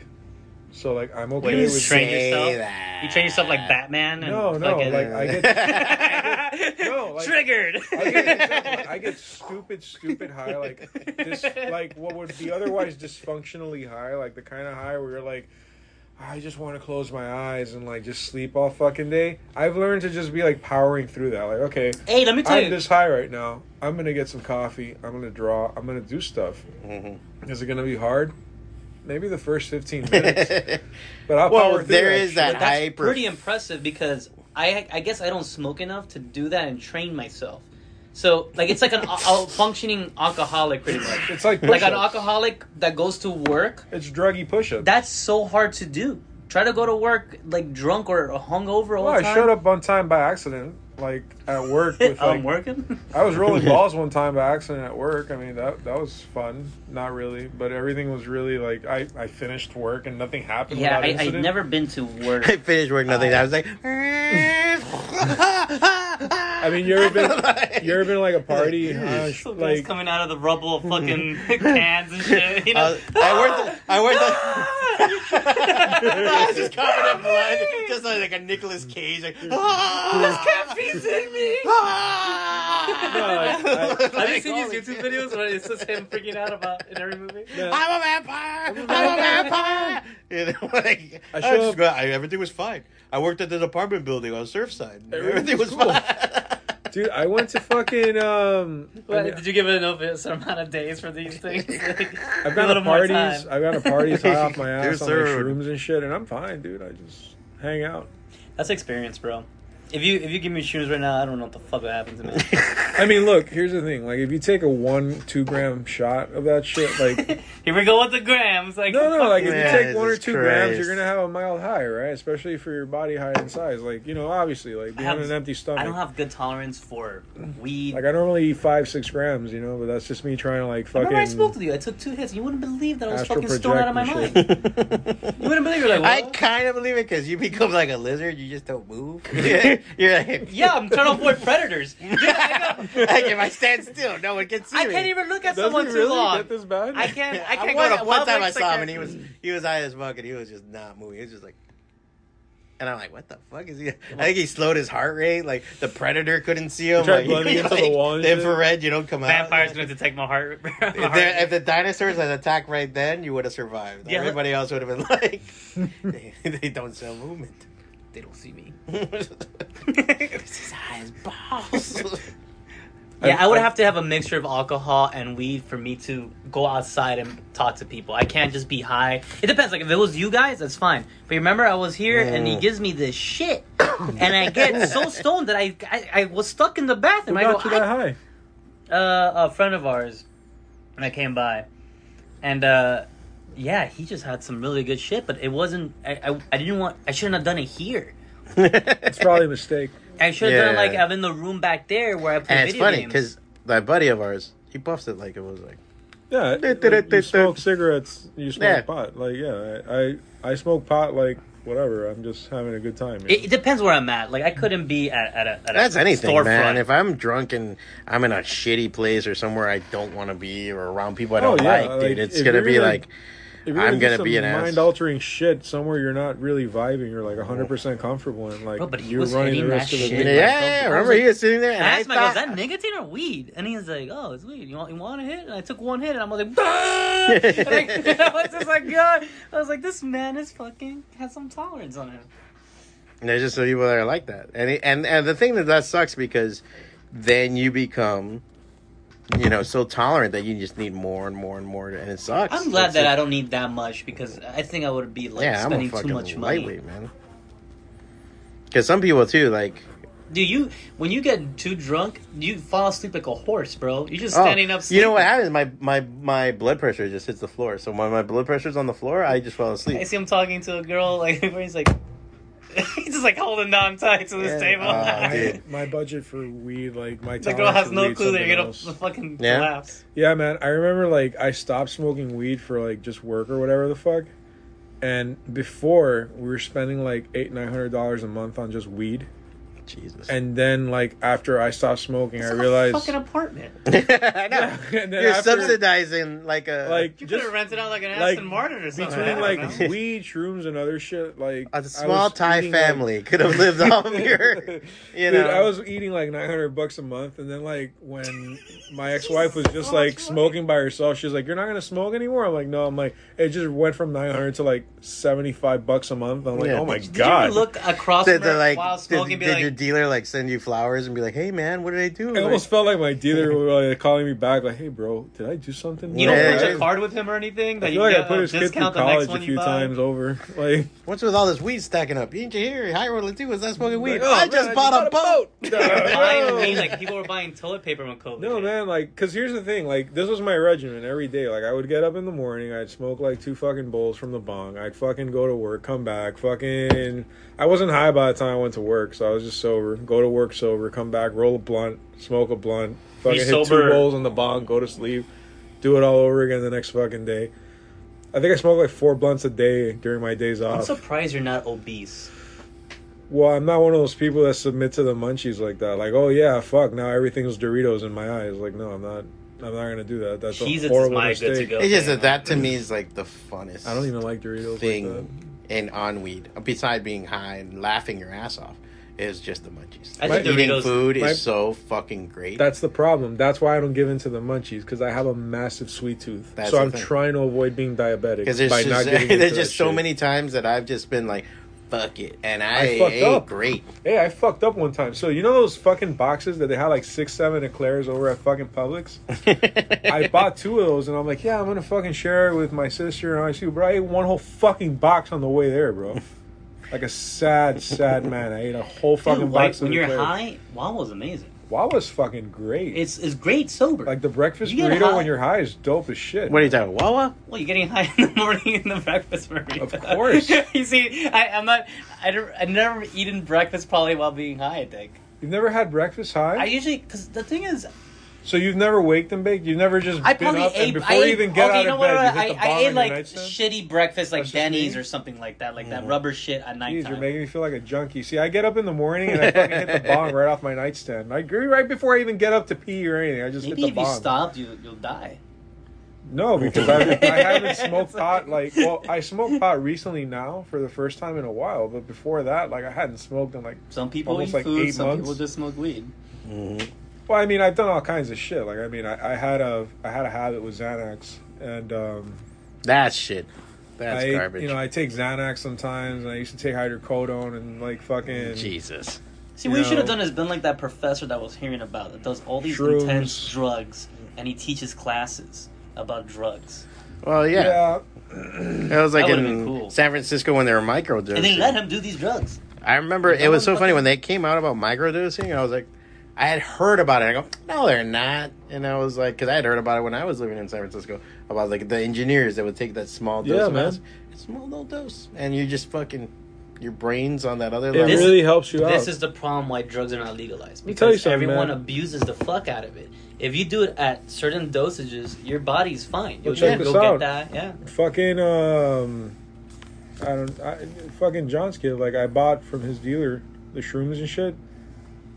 So like I'm okay Wait, you with train yourself? that. You train yourself like Batman? And No, no, fucking- like I get No, like- triggered. I get, I get stupid, stupid high, like this, like what would be otherwise dysfunctionally high, like the kind of high where you're like, I just want to close my eyes and like just sleep all fucking day. I've learned to just be like powering through that. Like, okay, hey, let me tell you I'm you. this high right now. I'm gonna get some coffee. I'm gonna draw. I'm gonna do stuff. Mhm. Is it gonna be hard? Maybe the first 15 minutes, but I'll Well, power through there that is that But that's hyper- pretty impressive because I I guess I don't smoke enough to do that and train myself. So like it's like an a, a functioning alcoholic pretty much. It's like Like an alcoholic that goes to work. It's druggy push-ups. That's so hard to do. Try to go to work like drunk or hungover all well, the I showed up on time by accident, like at work. With oh, like, I'm working. I was rolling balls one time by accident at work. I mean, that that was fun. Not really, but everything was really like I, I finished work and nothing happened. Yeah, I, I've incident. never been to work. I finished work, nothing. I was like, I mean, you ever been you ever been to, like a party? Uh, sh- So guys like coming out of the rubble of fucking cans and shit. You know? Uh, I worked. The, I worked. The, I was just covered in blood, just like, a Nicolas Cage. Like, ah, Caffeine's in me. ah. No, I- Have you seen these YouTube videos where it's just him freaking out about in every movie? Yeah. I'm a vampire. I'm a vampire. You know, like, I I showed just I- everything was fine. I worked at this apartment building on Surfside. Everything Everything was was cool. fine. Dude, I went to fucking um. I mean, did you give it enough a certain amount of days for these things? Like, I've got a gone to little more parties. time. I've gone to parties high off my Dear ass on like sir. shrooms and shit, and I'm fine, dude. I just hang out. That's experience, bro. If you if you give me shrooms right now, I don't know what the fuck would happen to me. I mean, look. Here's the thing. Like, if you take a one, two gram shot of that shit, like, Here we go with the grams. Like no, no. fuck Like, if you. you take one or Jesus two grams, you're gonna have a mild high, right? Especially for your body height and size. Like, you know, obviously, like being have- on an empty stomach. I don't have good tolerance for weed. like, I normally eat five, six grams, you know, but that's just me trying to like fucking. Remember I spoke to you. I took two hits. You wouldn't believe that I was Astral fucking stoned out of my mind. project You wouldn't believe. You're like, I what? kind of believe it because you become like a lizard. You just don't move. You're like, yeah, I'm trying to avoid predators. Dude, I, got- like if I stand still, no one can see I me. can't even look at Does someone it too really long. get this bad? I can't. I can't one, go to one time I saw I him and he was he was high as fuck and he was just not moving. He was just like, and I'm like, what the fuck is he? I think he slowed his heart rate. Like the predator couldn't see him. Like, blending into the wall and The shit? infrared, you don't come Vampires out. Vampire's gonna detect my heart. my If, heart there- if the dinosaurs had attacked right then, you would have survived. Yeah. Everybody else would have been like, they, they don't sell movement. They don't see me. this is high as balls. Yeah, I would I- have to have a mixture of alcohol and weed for me to go outside and talk to people. I can't just be high. It depends. Like if it was you guys, that's fine. But remember, I was here and he Mm. gives me this shit, and I get so stoned that I I, I was stuck in the Who bathroom. I got go, you that I- high? uh, a friend of ours and I came by, and uh, yeah, he just had some really good shit. But it wasn't. I I, I didn't want. I shouldn't have done it here. It's probably a mistake. I should have done it like Yeah. I'm in the room back there where I play and it's video funny games. because that buddy of ours, he buffs it like it was like. Yeah, Da- da- like, da- you smoke cigarettes, you smoke Yeah. pot. Like, yeah, I, I I smoke pot like whatever. I'm just having a good time. It, it depends where I'm at. Like I couldn't be at, at a at That's a anything, storefront. man. If I'm drunk and I'm in a shitty place or somewhere I don't want to be or around people I oh, don't Oh, yeah, like, dude, like, it's gonna be gonna- like, If you're I'm do gonna some be an ass. mind altering shit somewhere you're not really vibing, you're like 100 percent comfortable in. Like Bro, but he you're was running the hitting rest that of the shit. yeah, day. like, yeah. Remember, he was sitting there, and I I, asked him, I go, is that nicotine or weed? And he's like, oh, it's weed. You want, you want a hit? And I took one hit, and I'm like, "Ah!" and I, I was just like, God. I was like, this man is fucking has some tolerance on him. And there's just some people that are like that, and it, and and the thing that that sucks because then you become, you know, so tolerant that you just need more and more and more, and it sucks. I'm glad It's that like- I don't need that much because I think I would be like yeah, spending too much money. man. Because some people too, like do you when you get too drunk, you fall asleep like a horse, bro. You're just Oh, standing up. You know what sleeping. happens? My my my blood pressure just hits the floor. So when my blood pressure's on the floor, I just fall asleep. I see him talking to a girl like where he's like, he's just like holding on tight to this Yeah. table. Ah, oh, my, my budget for weed, like my the girl has no clue that you're gonna else. fucking Yeah. collapse. Yeah, man. I remember like I stopped smoking weed for like just work or whatever the fuck. And before we were spending like eight nine hundred dollars a month on just weed. Jesus. And then like after I stopped smoking, It's I like a realized fucking apartment. I know. Yeah, and then You're after- subsidizing like a like You could just have rented out like an like, Aston Martin or something. between I like don't know. weed, shrooms, and other shit. Like a small Thai eating, like- family could have lived off of your. You Dude, know, I was eating like nine hundred bucks a month, and then like when my ex wife was just so like much smoking by herself, she's like, "You're not gonna smoke anymore." I'm like, "No." I'm like, it just went from nine hundred to like seventy five bucks a month. I'm like, Yeah. "Oh my Did god!" you ever look across Did, from the, her like, while did, smoking? and did be your like, dealer like send you flowers and be like, "Hey man, what did I do?" It Like, almost felt like my dealer was like, calling me back, like, "Hey, bro, did I do something?" you don't Yeah, a card with him or anything? I That feel you like I put a his kid through the next college a few times over. Like, What's with all this weed stacking up? You ain't you here? High roller too. Was that smoking weed? like, oh, I man, just bought a boat. Buying No. weed, like people were buying toilet paper when COVID. No hit. man, like, cause here's the thing, like, this was my regimen every day. Like, I would get up in the morning, I'd smoke like two fucking bowls from the bong, I'd fucking go to work, come back, fucking. I wasn't high by the time I went to work, so I was just sober. Go to work sober, come back, roll a blunt, smoke a blunt, fucking You hit sober- two bowls on the bong, go to sleep, do it all over again the next fucking day. I think I smoked like four blunts a day during my days off. I'm surprised you're not obese. Well, I'm not one of those people that submit to the munchies like that. Like, oh yeah, fuck, now everything's Doritos in my eyes. Like, no, I'm not. I'm not gonna do that. That's a Cheez-Its is horrible my mistake. good to go. It's just that that to me is like the funnest. I don't even like Doritos like that. thing in on weed. Besides being high and laughing your ass off, is just the munchies. I think Eating Doritos- food my- is so fucking great. That's the problem. That's why I don't give into the munchies because I have a massive sweet tooth. That's so the I'm thing. trying to avoid being diabetic because there's by not just, getting into there's that just so shit. many times that I've just been like, "Fuck it," and I, I fucked ate up. great. Hey, I fucked up one time. So you know those fucking boxes that they had like six, seven eclairs over at fucking Publix. I bought two of those, and I'm like, yeah, I'm gonna fucking share it with my sister and I see, bro. I ate one whole fucking box on the way there, bro. Like a sad, sad man. I ate a whole fucking Dude, like, box. when of you're eclairs. high, Wawa's amazing. Wawa's fucking great. It's it's great sober. like the breakfast You get burrito high- when you're high is dope as shit. What are you talking? About, Wawa? well, you're getting high in the morning in the breakfast burrito. Of course. you see, I, I'm not. I don't, I never eaten breakfast probably while being high. I think You've never had breakfast high? I usually because the thing is, so you've never waked and baked? You've never just I been probably up ate. and before I you ate, even get okay, out you know of bed, I, you hit the I bomb ate on your like nightstand? shitty breakfast, like That's just Denny's me. or something like that, like Mm-hmm. that rubber shit at Jeez, night. you're making me feel like a junkie. See, I get up in the morning and I fucking hit the bong right off my nightstand. I agree right before I even get up to pee or anything. I just Maybe hit if the you bong. stopped, you you'll die. No, because I, haven't- I haven't smoked pot like well, I smoked pot recently now for the first time in a while, but before that, like I hadn't smoked in like. Some people Almost eat like food. eight Some months. people just smoke weed. Well, I mean, I've done all kinds of shit. Like, I mean, I, I had a I had a habit with Xanax, and um, That's shit. That's I garbage. you know I take Xanax sometimes, and I used to take hydrocodone and like fucking Jesus. See, what you should have done is been like that professor that was hearing about that does all these Shrooms. intense drugs, and he teaches classes about drugs. Well, yeah. yeah. It was like That in been cool. San Francisco when they were microdosing. And they let him do these drugs. I remember it was so funny when they came out about microdosing. I was like, I had heard about it. I go, no, they're not. And I was like, because I had heard about it when I was living in San Francisco about like the engineers that would take that small dose Yeah, of man. acid. Small little dose, and you just fucking your brains on that other It level. This- really helps you out. This is the problem why drugs are not legalized me tell you because something, everyone man. abuses the fuck out of it. If you do it at certain dosages, your body's fine. You'll, Well, check you'll this get out. that. Yeah. fucking um, I don't, I, fucking John's kid. Like I bought from his dealer the shrooms and shit,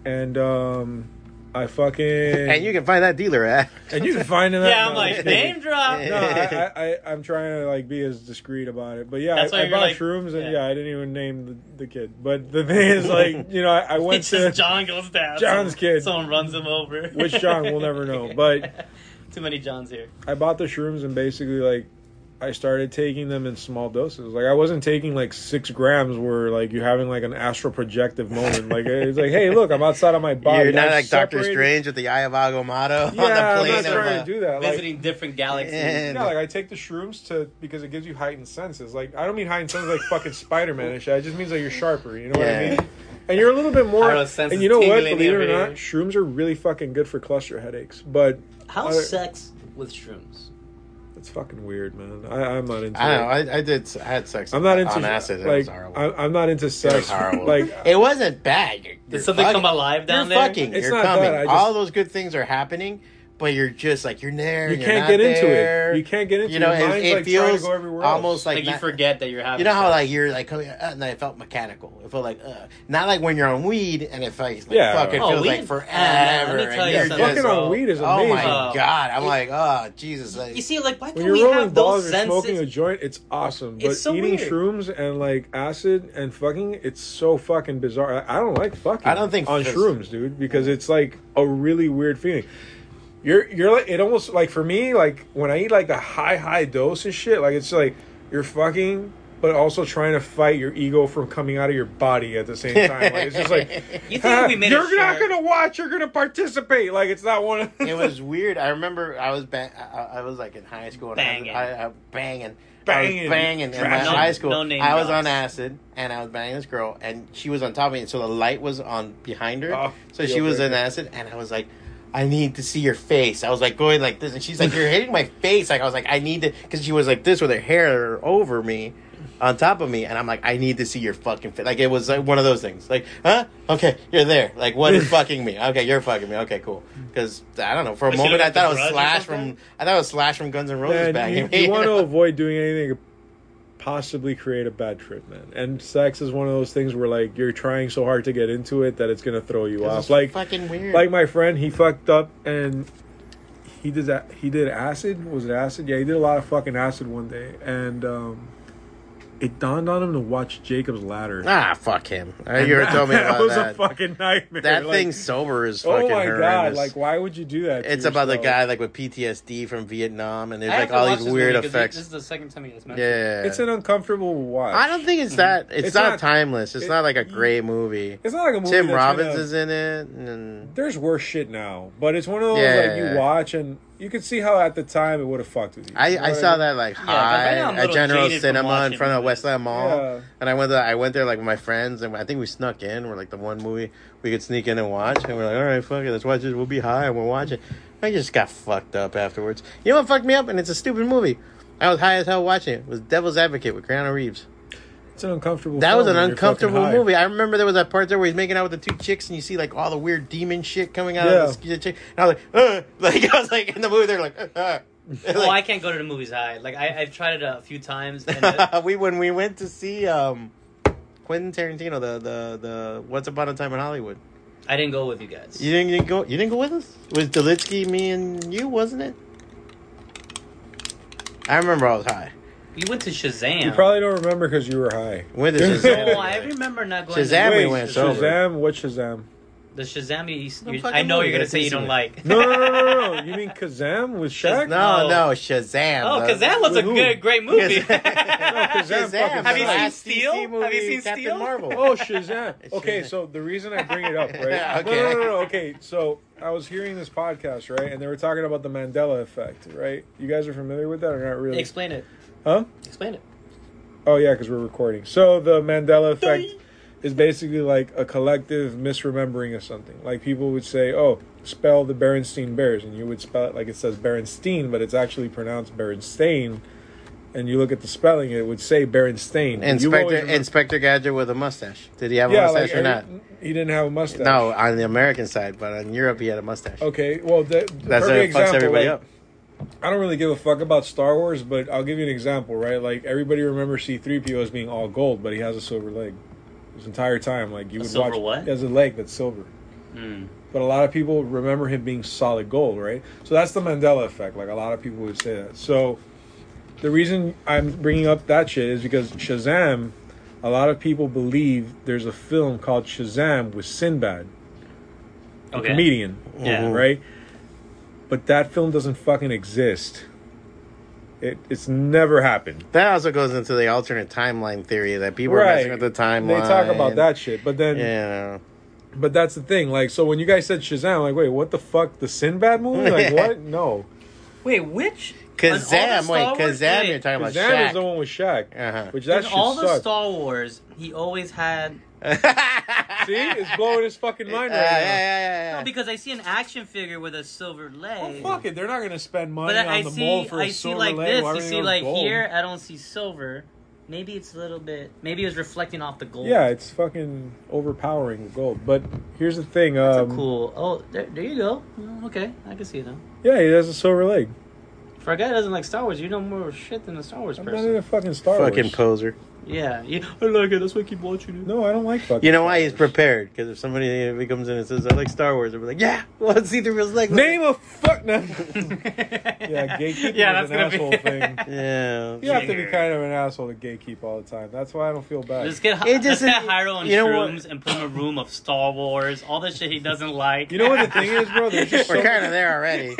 and um, I fucking and you can find that dealer at. and you can find him. at- Yeah, I'm no, like name drop. No, I, I, I, I'm trying to like be as discreet about it, but yeah, That's I, why I you're bought like- shrooms, and yeah. yeah. I didn't even name the, the kid. But the thing is, like, you know, I, I went It's to just John goes down. John's someone, kid. Someone runs him over. which John we'll never know, but too many Johns here. I bought the shrooms and basically like I started taking them in small doses. Like I wasn't taking like six grams where like you're having like an astral projective moment. Like it's like, hey, look, I'm outside of my body. You're not I'm like Doctor Strange with the Eye of Agamotto Yeah, on the plane. I'm not of, trying uh, to do that. Like, Visiting different galaxies. And- yeah, like I take the shrooms to because it gives you heightened senses. Like I don't mean heightened senses like fucking Spider Man and shit. It just means like you're sharper. You know what I mean? And you're a little bit more. I don't know, And you know what? Believe it or not, shrooms are really fucking good for cluster headaches. But How's Uh, sex with shrooms? It's fucking weird, man. I, I'm not into. I it. don't know. I, I did. I had sex. I'm not into on acid. It like was horrible. I, I'm not into it sex. was horrible. Like it wasn't bad. You're, Did you're something fucking- come alive down you're there? fucking. It's you're not coming. that, just- All those good things are happening, but you're just like you're there. you and you're can't not get into there. it. You can't get into it. You know, it. Your it, mind's it like trying feels to go everywhere almost else. like, Like, you forget that you're having. You know how sex. like you're like coming, uh, and I felt mechanical. It felt like uh, not like when you're on weed and it feels like Yeah. fuck. It Oh, feels weed- like uh, forever. let me tell and you you're just- Fucking bro. on weed is amazing. Oh my Uh, god! I'm it- like, oh Jesus! Like, You see, like why when can't you're we rolling have those balls or smoking a joint, it's awesome. But It's so eating weird. shrooms and like acid and fucking, it's so fucking bizarre. I I don't like fucking. I don't think on shrooms, dude, because it's like a really weird feeling. You're you're like it almost like for me like when I eat like a high high dose and shit like it's like you're fucking but also trying to fight your ego from coming out of your body at the same time. Like it's just like you think we made you're not gonna watch, you're gonna participate. Like it's not one of it was weird. I remember I was ba- I, I was like in high school and Banging. I, was, I, I banging. Banging. I was banging in my Trashing. high school. No name I was drops. on acid and I was banging this girl and she was on top of me. So the light was on behind her. Oh, so she was in acid and I was like, I need to see your face. I was like going like this and she's like, you're hitting my face. Like I was like, I need to because she was like this with her hair over me. On top of me, and I'm like, I need to see your fucking face. Like it was like one of those things. Like, huh? Okay, you're there. Like, what is fucking me? Okay, you're fucking me. Okay, cool. Because I don't know. For a Was she moment, I thought it was or Slash something? from. I thought it was Slash from Guns N' Roses Man, banging you, me. you want to avoid doing anything possibly create a bad trip, man. And sex is one of those things where like you're trying so hard to get into it that it's gonna throw you off. Like fucking weird. like my friend, he fucked up and he did that. He did acid. Was it acid? Yeah, he did a lot of fucking acid one day, and um, it dawned on him to watch Jacob's Ladder. ah, fuck him. Uh, you ever told me that about was that. a fucking nightmare. that Like, thing sober is fucking Oh fucking my god! Like, why would you do that? to it's about the guy like with PTSD from Vietnam, and there's I like all these weird effects. This is the second time you guys mentioned. it. yeah, It's an uncomfortable watch. I don't think it's that. It's, It's not, not- timeless. It's it- not like a great movie. It's not like a movie. Tim Robbins gonna- is in it, and There's worse shit now, but it's one of those Yeah. like you watch and you could see how at the time it would have fucked with you. I, You know I what saw mean? that like Yeah, 'cause right now I'm high a at General Cinema in front of movies. Westland Mall, Yeah. and I went there. I went there like with my friends, and I think we snuck in. We're like the one movie we could sneak in and watch, and we're like, all right, fuck it, let's watch it. We'll be high and we'll watch it. I just got fucked up afterwards. You know what fucked me up? And it's a stupid movie. I was high as hell watching it. It was Devil's Advocate with Keanu Reeves. It's an uncomfortable. That was an when you're uncomfortable high. movie. I remember there was that part there where he's making out with the two chicks, and you see like all the weird demon shit coming out Yeah. of the chick. And I was like, uh, like I was like in the movie, they're like, uh, oh, I can't go to the movies high. Like I, I've tried it a few times. And it, we when we went to see um Quentin Tarantino, the the the Once Upon a Time in Hollywood. I didn't go with you guys. You didn't, you didn't go. You didn't go with us. It was Delitsky, me, and you, wasn't it? I remember I was high. You went to Shazam. You probably don't remember because you were high. Went to Shazam. Oh, I remember not going. Shazam, to we the went Shazam. sober. Shazam. What Shazam? The Shazam. You, you, I know you're gonna say you don't like. No, no, no, no, no. You mean Kazam with Shaq? No, No. no, Shazam. Oh, the- Kazam was a With who? good, great movie. Shazam. Kazam fucking Have you seen last Steel? DC Have you seen Captain Steel? Marvel. Oh, Shazam. Okay, so the reason I bring it up, right? Yeah, No, okay. no, no, no, Okay, so I was hearing this podcast, right, and they were talking about the Mandela effect, right? You guys are familiar with that or not really? Explain it. Huh? Explain it. Oh yeah, because we're recording. So the Mandela effect is basically like a collective misremembering of something. Like people would say, "Oh, spell the Berenstein Bears," and you would spell it like it says Berenstein, but it's actually pronounced Berenstain. And you look at the spelling, it would say Berenstain. but you always Inspector remember- Inspector Gadget with a mustache. Did he have a mustache like or every- not? he didn't have a mustache. No, on the American side, but on Europe he had a mustache. Okay, well, the, the That's perfect what fucks example, everybody like, up. I don't really give a fuck about Star Wars, but I'll give you an example, right? Like everybody remembers C-3PO as being all gold, but he has a silver leg. This entire time, like you A would silver watch, what? he has a leg that's silver. Mm. But a lot of people remember him being solid gold, right? So that's the Mandela effect. Like a lot of people would say that. So the reason I'm bringing up that shit is because Shazam, a lot of people believe there's a film called Shazam with Sinbad, a Okay. comedian, Yeah. Right? But that film doesn't fucking exist. It, it's never happened. That also goes into the alternate timeline theory that people are messing with the timeline. They talk about that shit, but then, Yeah. but that's the thing. Like, so when you guys said Shazam, I'm like, wait, what the fuck? The Sinbad movie? Like, what? No. Wait, which? Kazam, on all the Star wait, Wars- Kazam, you're talking about Shazam Shaq. is the one with Shaq, Uh-huh. which that in all the sucked. Star Wars, he always had. See, it's blowing his fucking mind right yeah, now. yeah, yeah, yeah. No, because I see an action figure with a silver leg. Well, fuck it. They're not gonna spend money But on I the see, mold for a I see silver like leg. this. Why You they see, on like gold? here, I don't see silver. Maybe it's a little bit. Maybe it was reflecting off the gold. Yeah, it's fucking overpowering with gold. But here's the thing. That's Um, a cool. Oh, there, there you go. Oh, Okay, I can see it now. Yeah, he has a silver leg. For a guy that doesn't like Star Wars, you know more shit than a Star Wars I'm not person. in a fucking Star Wars. Fucking Wars. poser. Yeah, you, I like it. That's why I keep watching it. no, I don't like fucking. You know why he's prepared? Because if somebody if he comes in and says, I like Star Wars, they'll be like, yeah, well, let's see the real leg. Name a fuck. No. yeah, gatekeeping Yeah, is that's an gonna asshole be. thing. Yeah. You have to be kind of an asshole to gatekeep all the time. That's why I don't feel bad. Let's get, It let's just- get Jayro on you know what? shrooms and put him in a room of Star Wars, all the shit he doesn't like. You know what the thing is, bro? There's just so We're kind of there already.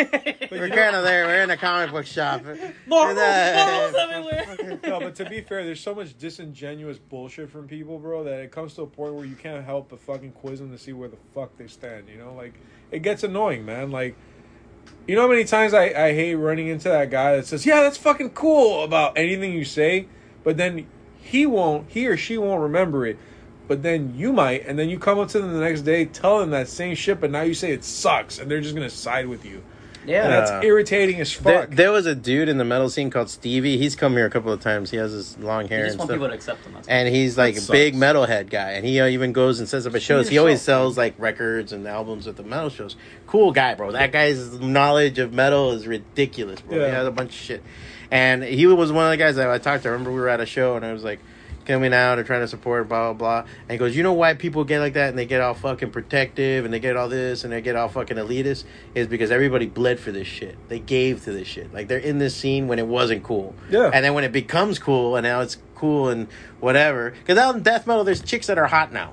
We're kind of there. We're in a comic book shop. Marbles, Uh, marbles everywhere. no, but to be fair, there's so much disingenuous bullshit from people, bro, that it comes to a point where you can't help but fucking quiz them to see where the fuck they stand. You know, like it gets annoying, man. Like, you know how many times I I hate running into that guy that says, "Yeah, that's fucking cool" about anything you say, but then he won't, he or she won't remember it. But then you might, and then you come up to them the next day, tell them that same shit, but now you say it sucks, and they're just gonna side with you. And Yeah. that's Yeah. irritating as fuck. there was a dude in the metal scene called Stevie. He's come here a couple of times. He has his long You hair just and want stuff. people to accept him. And he's like a big metalhead guy, and he uh, even goes and sets up at shows. He always sells like records and albums at the metal shows. Cool guy, bro. That guy's knowledge of metal is ridiculous, bro. He Yeah. has a bunch of shit, and he was one of the guys that I talked to. I remember we were at a show, and I was like coming out or trying to support, blah blah blah. And he goes, "You know why people get like that, and they get all fucking protective, and they get all this, and they get all fucking elitist, is because everybody bled for this shit. They gave to this shit. Like they're in this scene when it wasn't cool, Yeah. and then when it becomes cool and now it's cool and whatever because out in death metal there's chicks that are hot now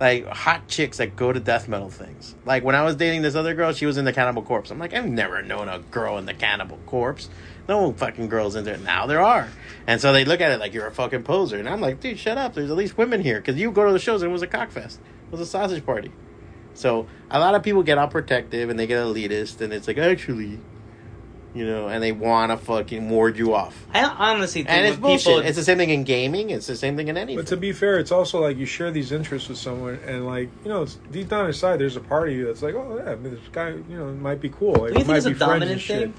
like hot chicks that go to death metal things. Like when i was dating this other girl she was in the cannibal corpse. I'm like i've never known a girl in the cannibal corpse. No fucking girls in there. Now there are. And so they look at it like you're a fucking poser. And i'm like dude shut up. There's at least women here. Because you go to the shows and it was a cockfest it was a sausage party. So a lot of people get all protective and they get elitist and it's like actually you know, and they want to fucking ward you off. I honestly think And it's bullshit. people It's the same thing in gaming. It's the same thing in anything. But to be fair, it's also like you share these interests with someone, and like you know, it's deep down inside, there's a part of you that's like, oh yeah, I mean, this guy, you know, might be cool. Like, Do you think might it's a be friends dominant thing?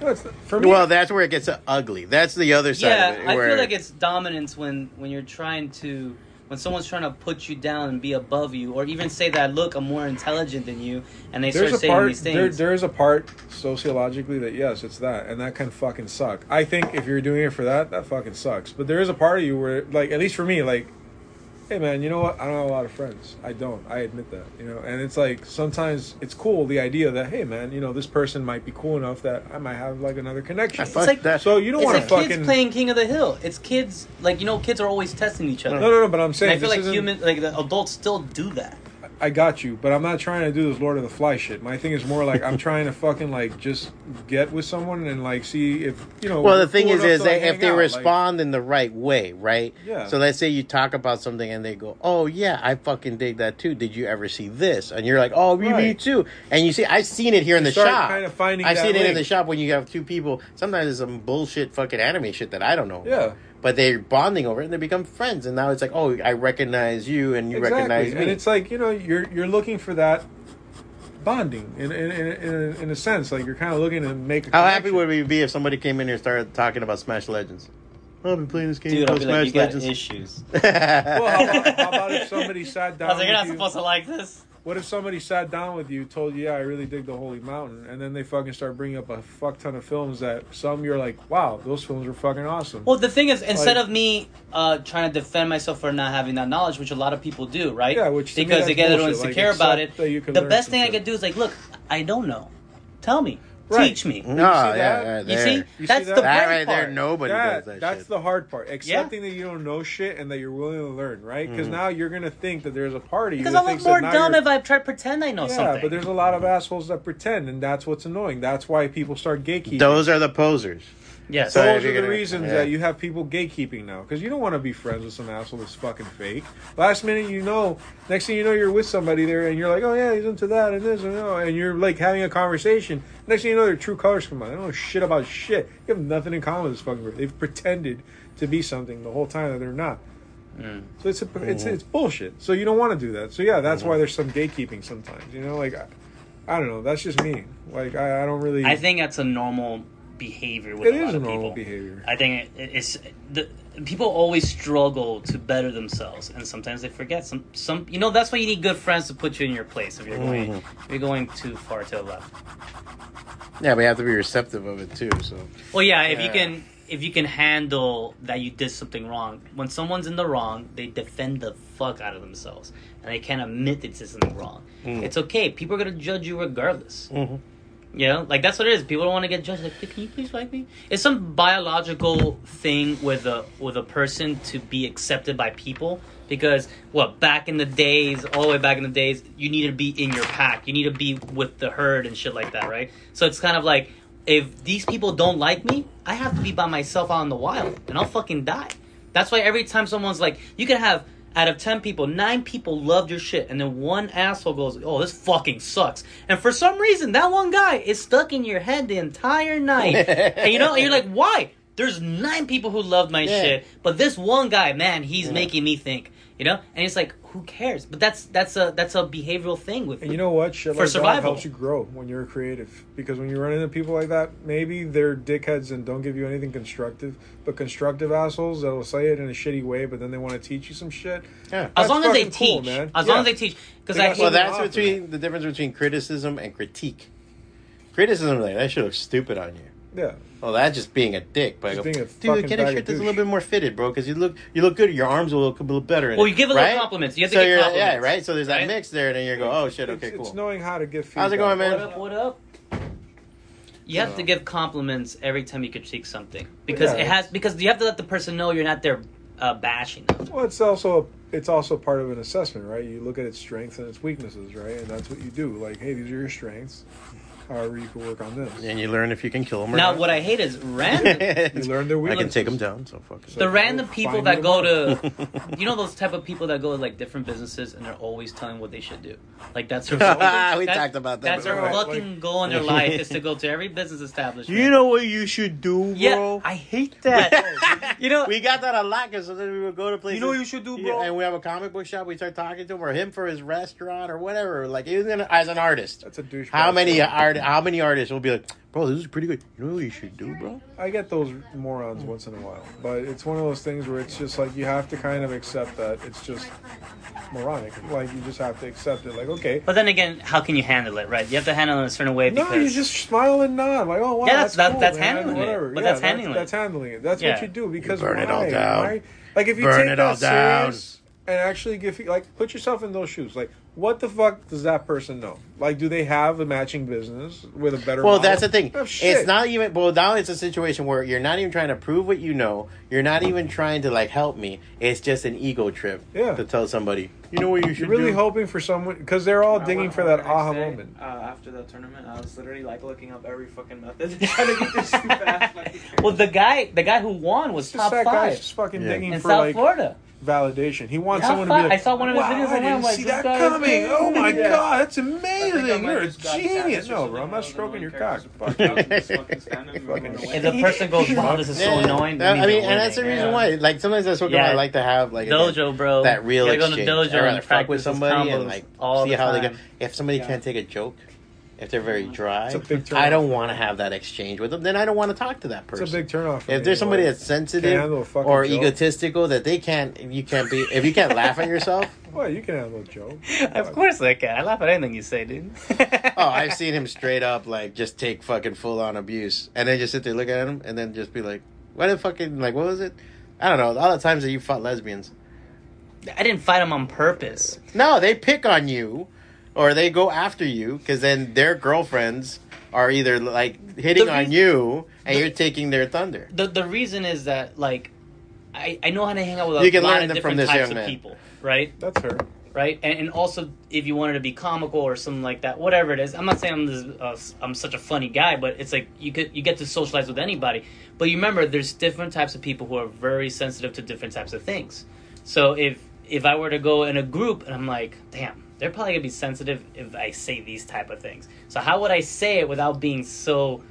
No, it's for me. well, that's where it gets ugly. That's the other side yeah, of it. I feel like it's dominance when when you're trying to when someone's trying to put you down and be above you, or even say that look, I'm more intelligent than you, and they there's start saying part these there, things. there is a part sociologically that yes it's that and that can fucking suck i think if you're doing it for that that fucking sucks but there is a part of you where like at least for me like hey man you know what i don't have a lot of friends i don't i admit that you know and it's like sometimes it's cool the idea that hey man you know this person might be cool enough that i might have like another connection It's like- that. so you don't it's want like to kids fucking playing King of the Hill. It's kids like you know, kids are always testing each other. no no no but i'm And saying I feel this like isn't- human, like the adults still do that. I got you, but I'm not trying to do this Lord of the Fly shit. My thing is more like I'm trying to fucking like just get with someone and like see if you know. Well, the thing cool is, is to, they, if they out, like- respond in the right way, right? Yeah. So let's say you talk about something and they go, "Oh yeah, I fucking dig that too. Did you ever see this?" And you're like, "Oh, me, me Right. too." And you see, I've seen it here in You the start shop. kinda finding I've that seen it in the shop when you have two people. Sometimes it's some bullshit fucking anime shit that I don't know. Yeah. But they're bonding over it and they become friends. And now it's like, oh, I recognize you and you recognize me. and it's like you know you're you're looking for that bonding in in in, in, a, in a sense like you're kind of looking to make. A How happy would we be if somebody came in here and started talking about Smash Legends? Oh, I've been playing this game Dude, I'll called be like, you Smash got Legends. issues. Well, how about, how about if somebody sat down? I was like, you're not you, supposed to like this. What if somebody sat down with you, told you, "Yeah, I really dig the Holy Mountain," and then they fucking start bringing up a fuck ton of films that some you're like, "Wow, those films were fucking awesome." Well, the thing is, instead Like- of me uh, trying to defend myself for not having that knowledge, which a lot of people do, right? Yeah, which because they get a little bullshit. Like, insecure about it. that you can The best thing I could do is like, look, I don't know. Tell me. Right. Teach me. Mm-hmm. No, see yeah, that? yeah, You there. see, You that's see the that? that great right there, part. nobody that, does that that's shit. the hard part. Accepting that you don't know shit and that you're willing to learn, right? Because mm-hmm. now you're gonna think that there's a party Because that I look thinks more now dumb you're- if I try to pretend I know yeah, something. but there's a lot of assholes that pretend, and that's what's annoying. That's why people start gatekeeping. Those are the posers. Yes. So- Those you're the reasons yeah. that you have people gatekeeping now, because you don't want to be friends with some asshole that's fucking fake. Last minute, you know, next thing you know, you're with somebody there, and you're like, oh yeah, he's into that and this and that, and you're like having a conversation. Next thing you know, their true colors come out. They don't know shit about shit. You have nothing in common with this fucking. person. They've pretended to be something the whole time that they're not. Mm. So it's a, it's it's bullshit. So you don't want to do that. So yeah, that's why there's some gatekeeping sometimes. You know, like I, I don't know. That's just me. Like I, I don't really. I think that's a normal behavior with it a lot is of normal people. behavior. I think it, it's the people always struggle to better themselves, and sometimes they forget. Some, some, you know, that's why you need good friends to put you in your place if you're going, Mm-hmm. if you're going too far to the left. Yeah, we have to be receptive of it too. So Well, yeah, if you can, if you can handle that you did something wrong. When someone's in the wrong, they defend the fuck out of themselves, and they can't admit they did something wrong. Mm. It's okay. People are gonna judge you regardless. Mhm. You know, like that's what it is. People don't want to get judged. Like, can you please like me? It's some biological thing with a with a person to be accepted by people. Because what back in the days, all the way back in the days, you need to be in your pack. You need to be with the herd and shit like that, right? So it's kind of like if these people don't like me, I have to be by myself out in the wild, and I'll fucking die. That's why every time someone's like, you can have out of 10 people, 9 people loved your shit, and then one asshole goes, oh, this fucking sucks. And for some reason, that one guy is stuck in your head the entire night. and you know, you're like, why? There's 9 people who loved my Yeah. shit, but this one guy, man, he's making me think. You know? And it's like, who cares? But that's that's a that's a behavioral thing with And you know what? Shit For like survival. that helps you grow when you're creative. Because when you run into people like that, maybe they're dickheads and don't give you anything constructive. But constructive assholes that'll say it in a shitty way, but then they want to teach you some shit. yeah. as long as they cool, teach. man. As Yeah. long as they teach. Because I Well, that's to offer. between the difference between criticism and critique. Criticism, like that shit looks stupid on you. Yeah. Oh, that's just being a dick. But I Just go, being a dude, fucking get a shirt of that's a little bit more fitted, bro, because you look you look good. Your arms will look a little better. In Well, it, you give a little right? compliments. You have to so give you're, compliments. Yeah, right. So there's that right? mix there, and then you go, oh shit, okay, it's cool. It's knowing how to give feedback. How's it going, man? What up? What up? You have So- to give compliments every time you critique something because Yeah. it has because you have to let the person know you're not there uh, bashing them. Well, it's also it's also part of an assessment, right? You look at its strengths and its weaknesses, right? And that's what you do. Like, hey, these are your strengths. However, you can work on this. And you learn if you can kill them or not. Now, not. what I hate is random. You learn their I can take them down, so fuck it. the random people that go to you know those type of people that go to like different businesses and they're always telling what they should do like that's their we that's- talked about that. that's their before. fucking Like- goal in their life is to go to every business establishment You know what you should do, bro? yeah i hate that you know we got that a lot because sometimes we would go to places. You know what you should do, Yeah, bro? and we have a comic book shop. We start talking to him, or him for his restaurant, or whatever. Like even as an artist, That's a douche. how many art? How many artists will be like, bro, this is pretty good. You know what you should do, bro? I get those morons once in a while, but it's one of those things where it's just like you have to kind of accept that it's just moronic. Like you just have to accept it. Like okay, but then again how can you handle it right you have to handle it in a certain way no, because you just smile and nod. Like oh wow, Yeah, that's that's- that- cool, that's man, handling it. Whatever. But yeah, that's handling it. That's handling it. That's Yeah. what you do because you burn it why? all down. Why? Like if you Burn take it that all down. serious and actually give you like put yourself in those shoes. Like what the fuck does that person know? Like do they have a matching business with a better? Well, model? that's the thing. Oh, shit. It's not even. Well, now it's a situation where you're not even trying to prove what you know. You're not even trying to like help me. It's just an ego trip. Yeah. To tell somebody, you know what you should You're really do. hoping for someone because they're all I digging for that the aha day, moment. Uh, after the tournament, I was literally like looking up every fucking method to try to get this shoe back. Like, well the guy the guy who won was just top that guy's five just fucking Yeah. digging in for South like florida validation. He wants Yeah, someone to be like, I saw one of his wow, videos I and I'm didn't like, see that coming. Oh my Yeah. god, that's I think I amazing. You're a genius. No, bro, I'm not stroking your cock. Fuck cares?" you. I was just fucking standing and Fucking- going away. if the person goes wow this is so annoying That- that I mean, and that's the reason Yeah. why. Like sometimes that's what Yeah. I like to have. Like again, dojo bro that real You gotta exchange. go to dojo I'd rather and fuck with somebody and combos like all see how they time. go. If somebody can't take a joke, if they're very dry, It's a big turn I don't want to have that exchange with them. Then I don't want to talk to that person. It's a big turnoff. for if me, there's somebody that's sensitive handle a fucking or joke. egotistical that they can't, you can't be. If you can't laugh at yourself, Well, you can handle a joke. of course I can I laugh at anything you say dude oh, I've seen him straight up like just take fucking full on abuse, and then just sit there look at him, and then just be like, "What the fucking like? What was it? I don't know. All the times that you fought lesbians, I didn't fight them on purpose no, they pick on you, or they go after you because then their girlfriends are either like hitting The on you, and the- you're taking their thunder. the the reason is that like I, I know how to hang out with a You can lot learn of them from different this types young of man. people, right? That's her. Right, and, and also if you wanted to be comical or something like that, whatever it is. I'm not saying I'm this, uh, I'm such a funny guy, but it's like you could you get to socialize with anybody. But you remember, there's different types of people who are very sensitive to different types of things. So if if I were to go in a group and I'm like, damn, they're probably gonna be sensitive if I say these type of things. So how would I say it without being so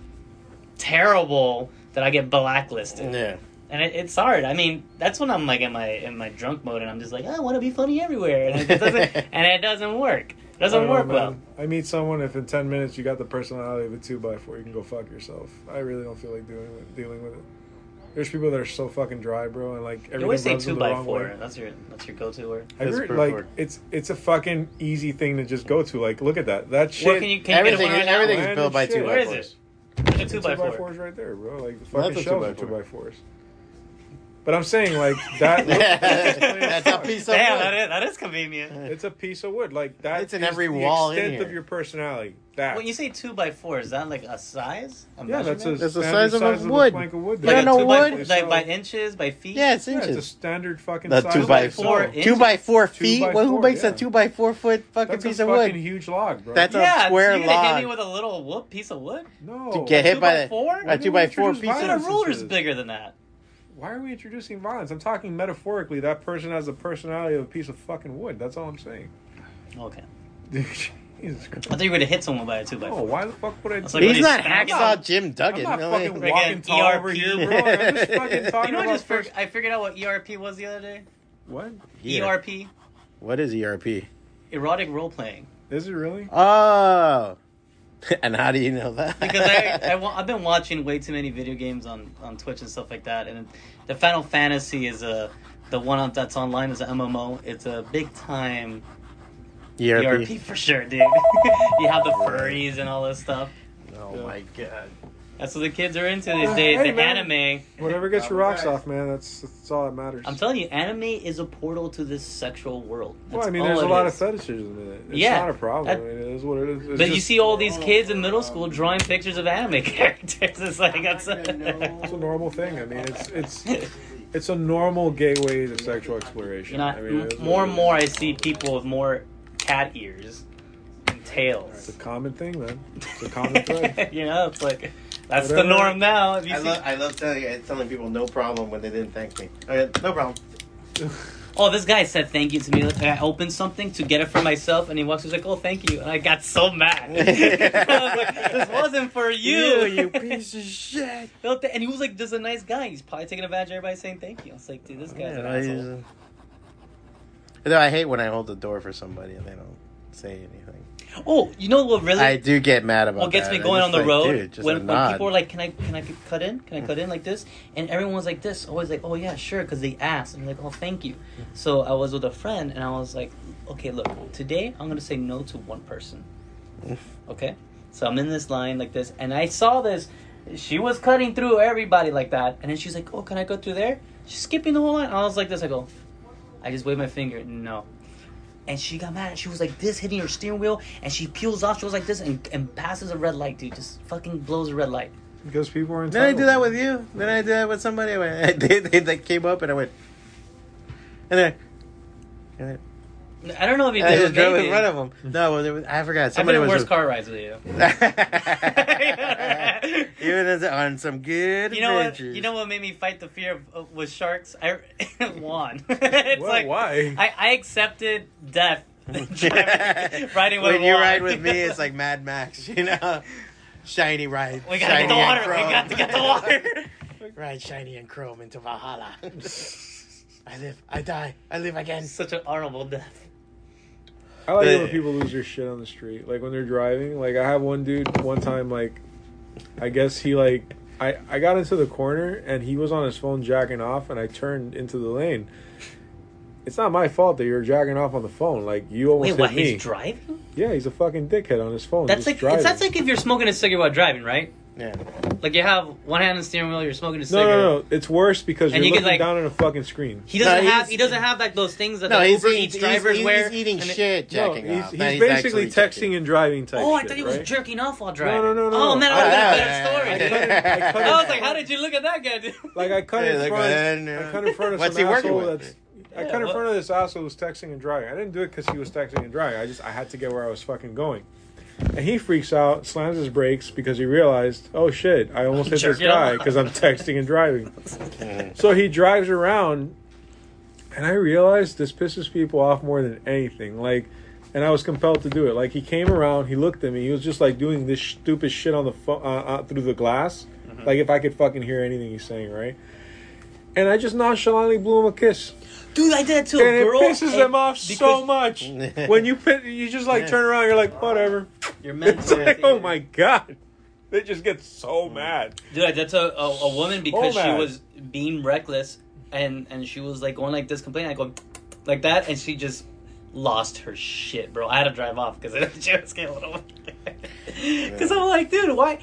terrible that I get blacklisted? Yeah, and it, it's hard. I mean, that's when I'm like in my in my drunk mode, and I'm just like, ah, I want to be funny everywhere, and it doesn't, and it doesn't work. It doesn't don't know, work well. I meet someone if in ten minutes you got the personality of a two by four, you can go fuck yourself. I really don't feel like doing dealing with it. There's people that are so fucking dry, bro, and like You always say everything two by four. way. That's your that's your go to word. I've That's heard, like word. it's it's a fucking easy thing to just go to. Like, look at that. That shit. What can you can you get everything, one right now? everything is built by shit. two Where by is fours. it? There's a The two by four. fours right there, bro. Like the fucking that's shelves two are two by fours. But I'm saying like that. That's a piece of Damn, wood. that is that is convenient. It's a piece of wood. Like that. It's in is every the wall in extent here. of your personality. That. When you say two by four, is that like a size? A yeah, that's a measurement? That's the standard size of a the wood. plank of wood. You like don't a know two by wood? four, like by inches, by feet. Yeah, it's Yeah, it's a inches. standard fucking The size. two by of four stone. inch- Two by four Inches? feet. Two by well, who four, makes yeah. a two by four foot fucking That's piece a of fucking wood? huge log, bro. That's a Yeah, square you're gonna hit me log. with a little wood piece of wood. no. To get hit Two by by the four? a two by four piece What of kind violence of ruler's bigger than that? Why are we introducing violence? I'm talking metaphorically. That person has the personality of a piece of fucking wood. That's all I'm saying. Okay, Jesus Christ. I thought you were gonna hit someone by a two by Oh, four. why the fuck would I? That's do like that? He's when not he's hacksaw back- Jim I'm Duggan. not no fucking way. walking Again, tall over here, bro. I'm just fucking talking You know, I about just fig- first. I figured out what ERP was the other day. What Yeah. ERP, What is ERP? erotic role playing. is it really? Oh. and how do you know that? Because I, I, I've been watching way too many video games on, on Twitch and stuff like that, and the Final Fantasy is a the one that's online is an MMO. It's a big time ERP. ERP for sure, dude. you have the furries and all this stuff. Oh Yeah. my god. That's what the kids are into these Uh, days. hey, the man. anime. Whatever gets your rocks off, man. That's that's all that matters. I'm telling you, anime is a portal to this sexual world. well, I mean, all there's a it lot is. of fetishism in it. It's Yeah, not a problem. that- I mean, it is what it is. It's But you just- see all these kids in middle school drawing pictures of anime characters. It's like that's it's a normal thing. I mean, it's it's it's a normal gateway to sexual exploration. You know, I mean, it is m- what more and is. more I see people with more cat ears and tails. It's a common thing, man. It's a common thread. you know, it's like that's the norm now. If you I see- love, I love telling uh, telling people no problem when they didn't thank me. Okay, no problem. oh, this guy said thank you to me. Like, I opened something to get it for myself, and he walks. He's like, "Oh, thank you," and I got so mad. I was like, "This wasn't for you, you piece of shit. And he was like, "This is a nice guy. He's probably taking advantage of everybody saying thank you." I was like, "Dude, this guy's an I, asshole." no, I hate when I hold the door for somebody and they don't say anything. Oh, you know what really? I do get mad about what gets that. me going on the like, road dude, when, when people are like, "Can I can I cut in? Can I cut in like this?" And everyone's like this, always like, "Oh yeah, sure," because they asked. And I'm like, "Oh, thank you." So I was with a friend, and I was like, "Okay, look, today I'm gonna say no to one person." Okay, so I'm in this line like this, and I saw this. She was cutting through everybody like that, and then she's like, "Oh, can I go through there?" She's skipping the whole line. I was like this. I go, I just wave my finger, no. And she got mad. She was like this, hitting her steering wheel, and she peels off. She was like this, and, and passes a red light, dude. Just fucking blows a red light. Because people are Did I entitled. do that with you? Then I do that with somebody? I went, they, they, they came up and I went, and then, and then I don't know if you I did. just with drove in Baby. front of them. No, there was, I forgot. I've been Somebody in was worse with- car rides with you. Even as- on some good You know what? You know what made me fight the fear of, of with sharks? I won. it's What? like Why? I, I accepted death. driving, riding with when you Juan. ride with me, it's like Mad Max, you know. Shiny ride. we gotta shiny get the water. We got to get the water. Ride shiny and chrome into Valhalla. I live, I die, I live again. Such an honorable death. I like it when people lose their shit on the street, like when they're driving. Like I have one dude one time, like I guess he like I I got into the corner and he was on his phone jacking off, and I turned into the lane. It's not my fault that you're jacking off on the phone. Like you almost Wait, hit what? me. He's driving? yeah, he's a fucking dickhead on his phone. That's like driving. that's like if you're smoking a cigarette while driving, right? Yeah. Like you have one hand on the steering wheel, you're smoking a no, cigarette. no, no. no. It's worse because And you're you get, looking like- down at a fucking screen. He doesn't No, have he's- he doesn't have like those things that No, the he's, Uber eating, Eats he's, drivers he's, wear. he's eating and it- shit, No, jacking he's, off. he's Not- basically actually texting and driving type. Oh, I shit, thought he was right? jerking off while driving. no, no, no. Oh man, I would have been a Ah, better I story. cut it- I cut it- I was like, how did you look at that guy, dude? Like I cut Yeah, in like, front. man, I uh, cut in front of what's some he working asshole with? that's. I cut in what- front of this asshole who was texting and driving. I didn't do it because he was texting and driving. I just I had to get where I was fucking going. And he freaks out, slams his brakes because he realized, oh shit, I almost hit this Jerking guy because I'm texting and driving. So he drives around, and I realized this pisses people off more than anything. Like, and I was compelled to do it. Like he came around, he looked at me, he was just like doing this stupid shit on the phone uh, uh, through the glass, like if I could fucking hear anything he's saying, right? And I just nonchalantly blew him a kiss, Dude, I did that to and a it girl. pisses and- them off so much. when you pit, you just like turn around, you're like whatever. You're meant It's to. like oh my god, they just get so mad. Dude, I did to a, a woman because she man. was being reckless, and and she was like going like this, complaining, I go like that, and she just lost her shit, bro. I had to drive off because she was getting a little. Because I'm like, dude, why?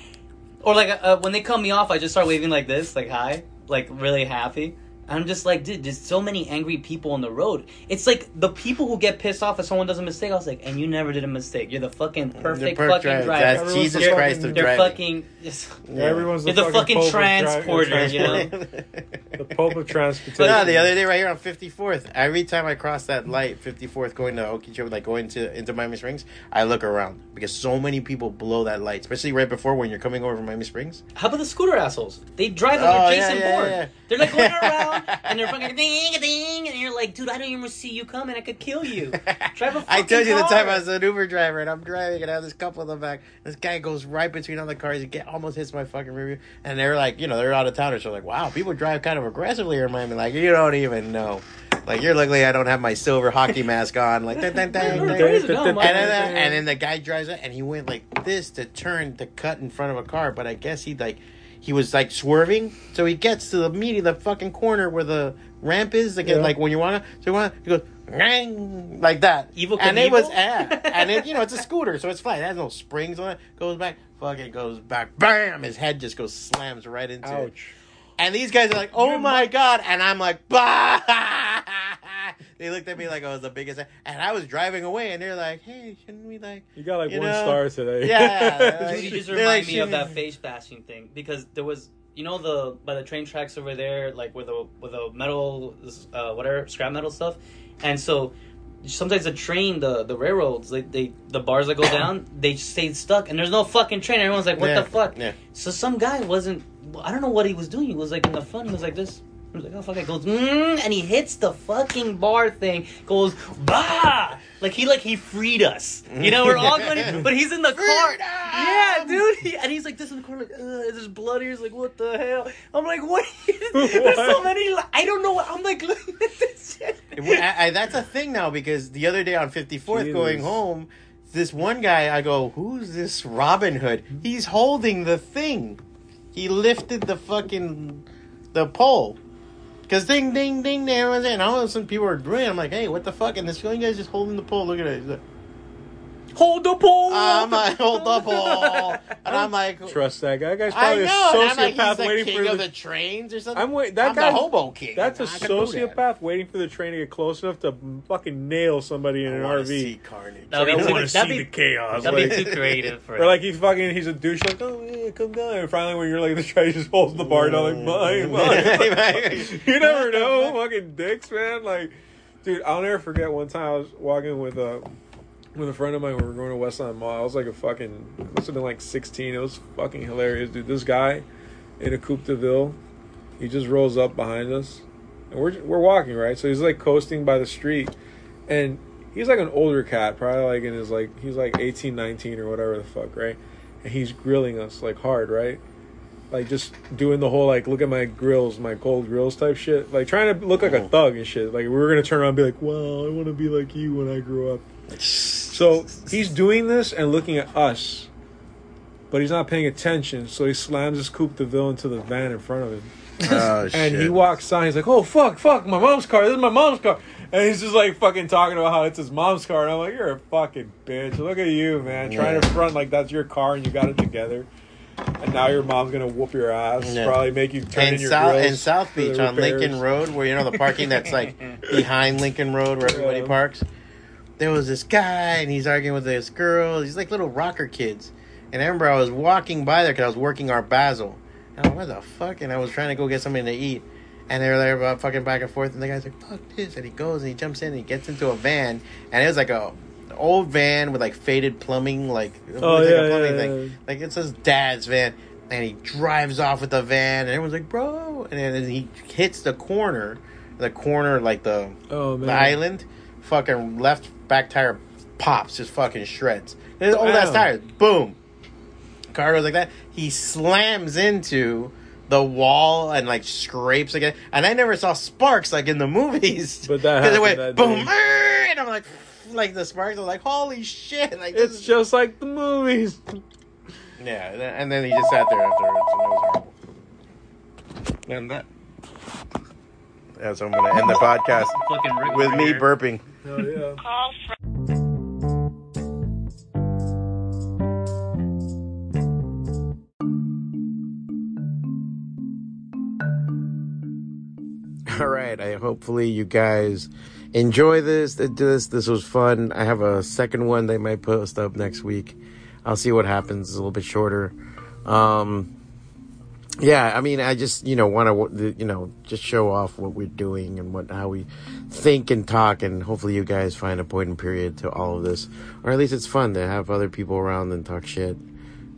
Or like uh, when they cut me off, I just start waving like this, like hi, like really happy. I'm just like, dude, there's so many angry people on the road. It's like the people who get pissed off if someone does a mistake. I was like, and you never did a mistake. You're the fucking perfect perf fucking driver. driver. That's Everyone's Jesus the Christ of They're driving. fucking. Just, Yeah, everyone's the, You're the fucking Pope of transporter, you know? the Pope of transportation. no, the other day right here on 54th. Every time I cross that light, 54th, going to Okeechobee, like going to into Miami Springs, I look around because so many people blow that light, especially right before when you're coming over from Miami Springs. How about the scooter assholes? They drive oh, like Oh, they're yeah, Jason yeah, Bourne. yeah. They're like going around and they're fucking ding a ding, and you're like, dude, I don't even see you coming. I could kill you. Drive a I told you the fucking time. I was an Uber driver and I'm driving and I have this couple in the back. This guy goes right between all the cars. He get almost hits my fucking rear view. And they're like, you know, they're out of towners. So like, wow, people drive kind of aggressively here in Miami. Like, you don't even know. Like, you're luckily I don't have my silver hockey mask on. Like, dang, dang, dang, dang. And then, and then the guy drives up and he went like this to turn to cut in front of a car. But I guess he like he was like swerving, so he gets to the of the fucking corner where the ramp is. Like, Yeah. like when you wanna, so you wanna, he goes "Rang," like that. Evil and it was yeah, and it you know it's a scooter, so it's flat. It has no springs on it. Goes back, fucking goes back, bam! His head just goes slams right into it. And these guys are like, "Oh my god!" And I'm like, "Bah!" They looked at me like I was the biggest, and I was driving away, and they're like, "Hey, shouldn't we like?" You got like You one know? star today. Yeah. Dude, you just remind like me of that shooting- face bashing thing because there was, you know, the by the train tracks over there, like with the with the metal, uh, whatever scrap metal stuff, and so sometimes the train, the the railroads, like they the bars that go down, they stay stuck, and there's no fucking train. Everyone's like, "What Yeah, the fuck?" yeah. So some guy wasn't. I don't know what he was doing. He was like in the front. He was like this. Was like, "Oh fuck!" It goes, mm, and he hits the fucking bar thing. Goes, bah! Like he like he freed us. You know, we're all going, but he's in the car. Yeah, dude. He, and he's like this in the corner, like, there's blood here. He's like, what the hell? I'm like, what? there's so many. I don't know. what I'm like looking at this shit. I, I, that's a thing now because the other day on 54th going home, this one guy, I go, who's this Robin Hood? He's holding the thing. He lifted the fucking, the pole. Cause ding, ding, ding, there it. And all of a sudden people were doing. I'm like, hey, what the fuck? And this guy's just holding the pole. Look at it. He's like, Hold the pole. I'm like, hold the pole. And I'm like, Trust that guy. That guy's I probably know. a And I'm like, sociopath he's the waiting king for of the. the trains or something. I'm wait. That I'm guy. the hobo king. That's a I can do that. sociopath waiting for the train to get close enough to fucking nail somebody in I an wanna RV. see carnage. That'd I be too, want to that'd see be, the chaos. that'd like- be too creative for Or like he fucking he's a douche like oh yeah come down and finally when you're like the train just holds the bar down like mine mine you never know fucking dicks man like dude I'll never forget one time I was walking with a with a friend of mine we were going to Westland Mall I was like a fucking must have been like 16 it was fucking hilarious dude. This guy in a Coupe de Ville he just rolls up behind us and we're we're walking right? So he's like coasting by the street and he's like an older cat probably like in his like he's like 18 19 or whatever the fuck right? And he's grilling us like hard right? Like just doing the whole like look at my grills my cold grills type shit. Like trying to look like a Oh. thug and shit. Like we were gonna turn around and be like Well, i want to be like you when i grow up so he's doing this and looking at us but he's not paying attention so he slams his coupe de ville into the van in front of him Oh, and he walks on. He's like, "Oh fuck, fuck, my mom's car. This is my mom's car." And he's just like fucking talking about how it's his mom's car. And I'm like, "You're a fucking bitch. Look at you, man, trying to front like that's your car and you got it together." And now your mom's gonna whoop your ass. Yeah. Probably make you turn and in your South and South Beach on. Lincoln Road, where you know the parking that's like behind Lincoln Road, where everybody Yeah. parks. There was this guy, and he's arguing with this girl. He's like little rocker kids. And I remember I was walking by there because I was working our Basil. And I'm like, what the fuck? And I was trying to go get something to eat. And they were there about uh, fucking back and forth. And the guy's like, fuck this. And he goes and he jumps in and he gets into a van. And it was like a old van with like faded plumbing, like, Oh, like yeah, a plumbing yeah, thing. yeah. Like it says dad's van. And he drives off with the van. And everyone's like, bro. And then he hits the corner. The corner, like the Oh man, the island, fucking left back tire pops, just fucking shreds. This old ass tire, boom. Car goes like that. He slams into the wall and like scrapes again. And I never saw sparks like in the movies. But that 'Cause it happened went that boom, day. and I'm like, like the sparks. I was like, holy shit! Like this It's is- just like the movies. yeah. and then- he just sat there afterwards, and it was horrible. And that. Yeah, so I'm gonna end the podcast with me burping. Oh yeah. Call from All right. I hopefully you guys enjoy this. This this was fun. I have a second one they might post up next week. I'll see what happens. It's a little bit shorter. Um, yeah, I mean, I just you know want to you know just show off what we're doing and what how we think and talk, and hopefully you guys find a point and period to all of this, or at least it's fun to have other people around and talk shit,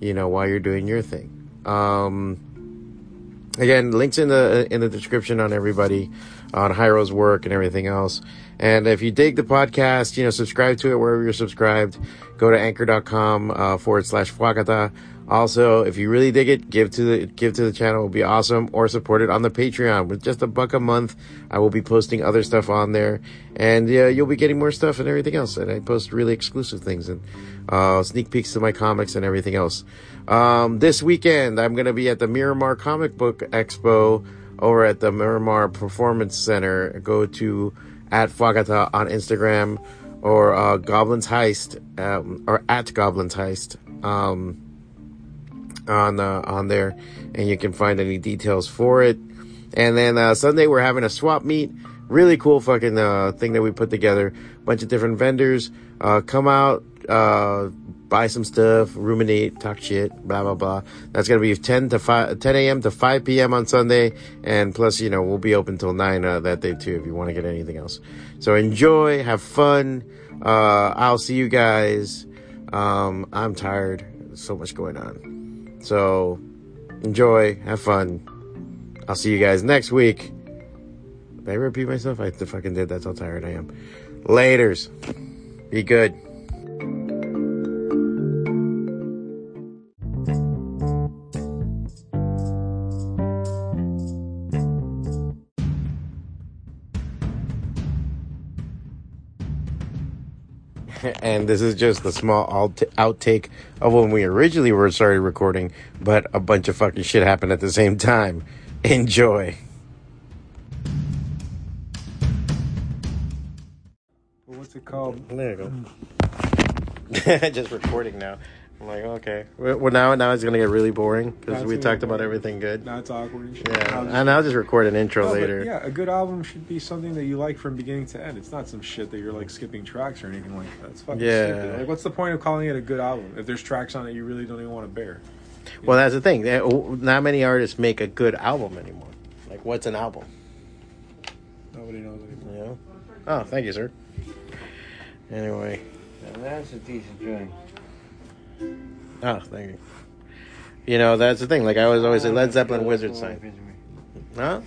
you know, while you're doing your thing. Um, again links in the in the description on everybody on Jayro's work and everything else and if you dig the podcast you know subscribe to it wherever you're subscribed go to anchor.com uh, forward slash FWACATA. Also if you really dig it give to the give to the channel. Would be awesome. Or support it on the patreon. With just a buck a month i will be posting other stuff on there. And you'll be getting more stuff and everything else. And i post really exclusive things and uh, sneak peeks to my comics and everything else. Um, this weekend, I'm going to be at the Miramar Comic Book Expo over at the Miramar Performance Center. Go to at FWACATA on Instagram or uh, Goblins Heist um, or at Goblins Heist. Um, on uh, on there, and you can find any details for it. And then uh, Sunday, we're having a swap meet. Really cool fucking uh, thing that we put together. Bunch of different vendors. Uh, come out, uh, buy some stuff, ruminate, talk shit, blah blah blah. That's gonna be 10 to 5, 10 a.m. to 5 p.m. on Sunday, and plus, you know, we'll be open till 9 uh, that day too if you want to get anything else. So enjoy, have fun. Uh, I'll see you guys. Um, I'm tired. So much going on. So enjoy, have fun. I'll see you guys next week. Did I repeat myself? I fucking did. That's how tired I am. Laters. Be good. And this is just a small out- outtake of when we originally were started recording, but a bunch of fucking shit happened at the same time. Enjoy. What's it called? There you go. Hmm. just recording now. I'm like, okay. Well, well, now now it's gonna get really boring because we talked get about everything good. Now it's awkward and shit. Yeah, I'll just- and I'll just record an intro No, but later. yeah, a good album should be something that you like from beginning to end. It's not some shit that you're like skipping tracks or anything like that. It's fucking Yeah. stupid. Like, what's the point of calling it a good album if there's tracks on it you really don't even want to bear? Well, that's the thing. Eh, Not many artists make a good album anymore. Like, what's an album? Nobody knows anymore. You know? Oh, thank you, sir. Anyway, That's a decent joint. Oh, thank you. You know, that's the thing. Like I was always say, Led Zeppelin wizard sign. Huh?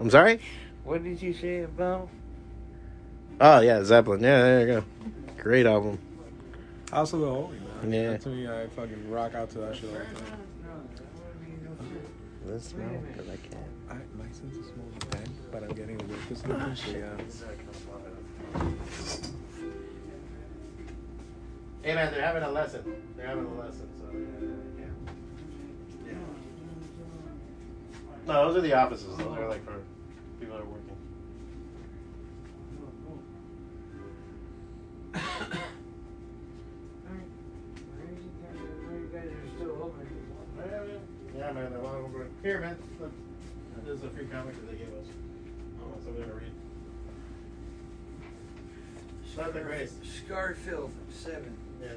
I'm sorry. What did you say about? Oh yeah, Zeppelin. Yeah, there you go. Great album. House of the Holy, man. Yeah. That to me, I fucking rock out to that shit all the time. Let's smell because I can't. I, my sense of smell is bad, but I'm getting a whiff this looking, so yeah. Hey man, they're having a lesson. They're having a lesson, so yeah. yeah. No, those are the offices. Those are like for people that are working. Yeah, man. they're all over. Here, man. This is a free comic that they gave us. Oh, somebody gonna read. Not. Scarfield, seven. Yeah.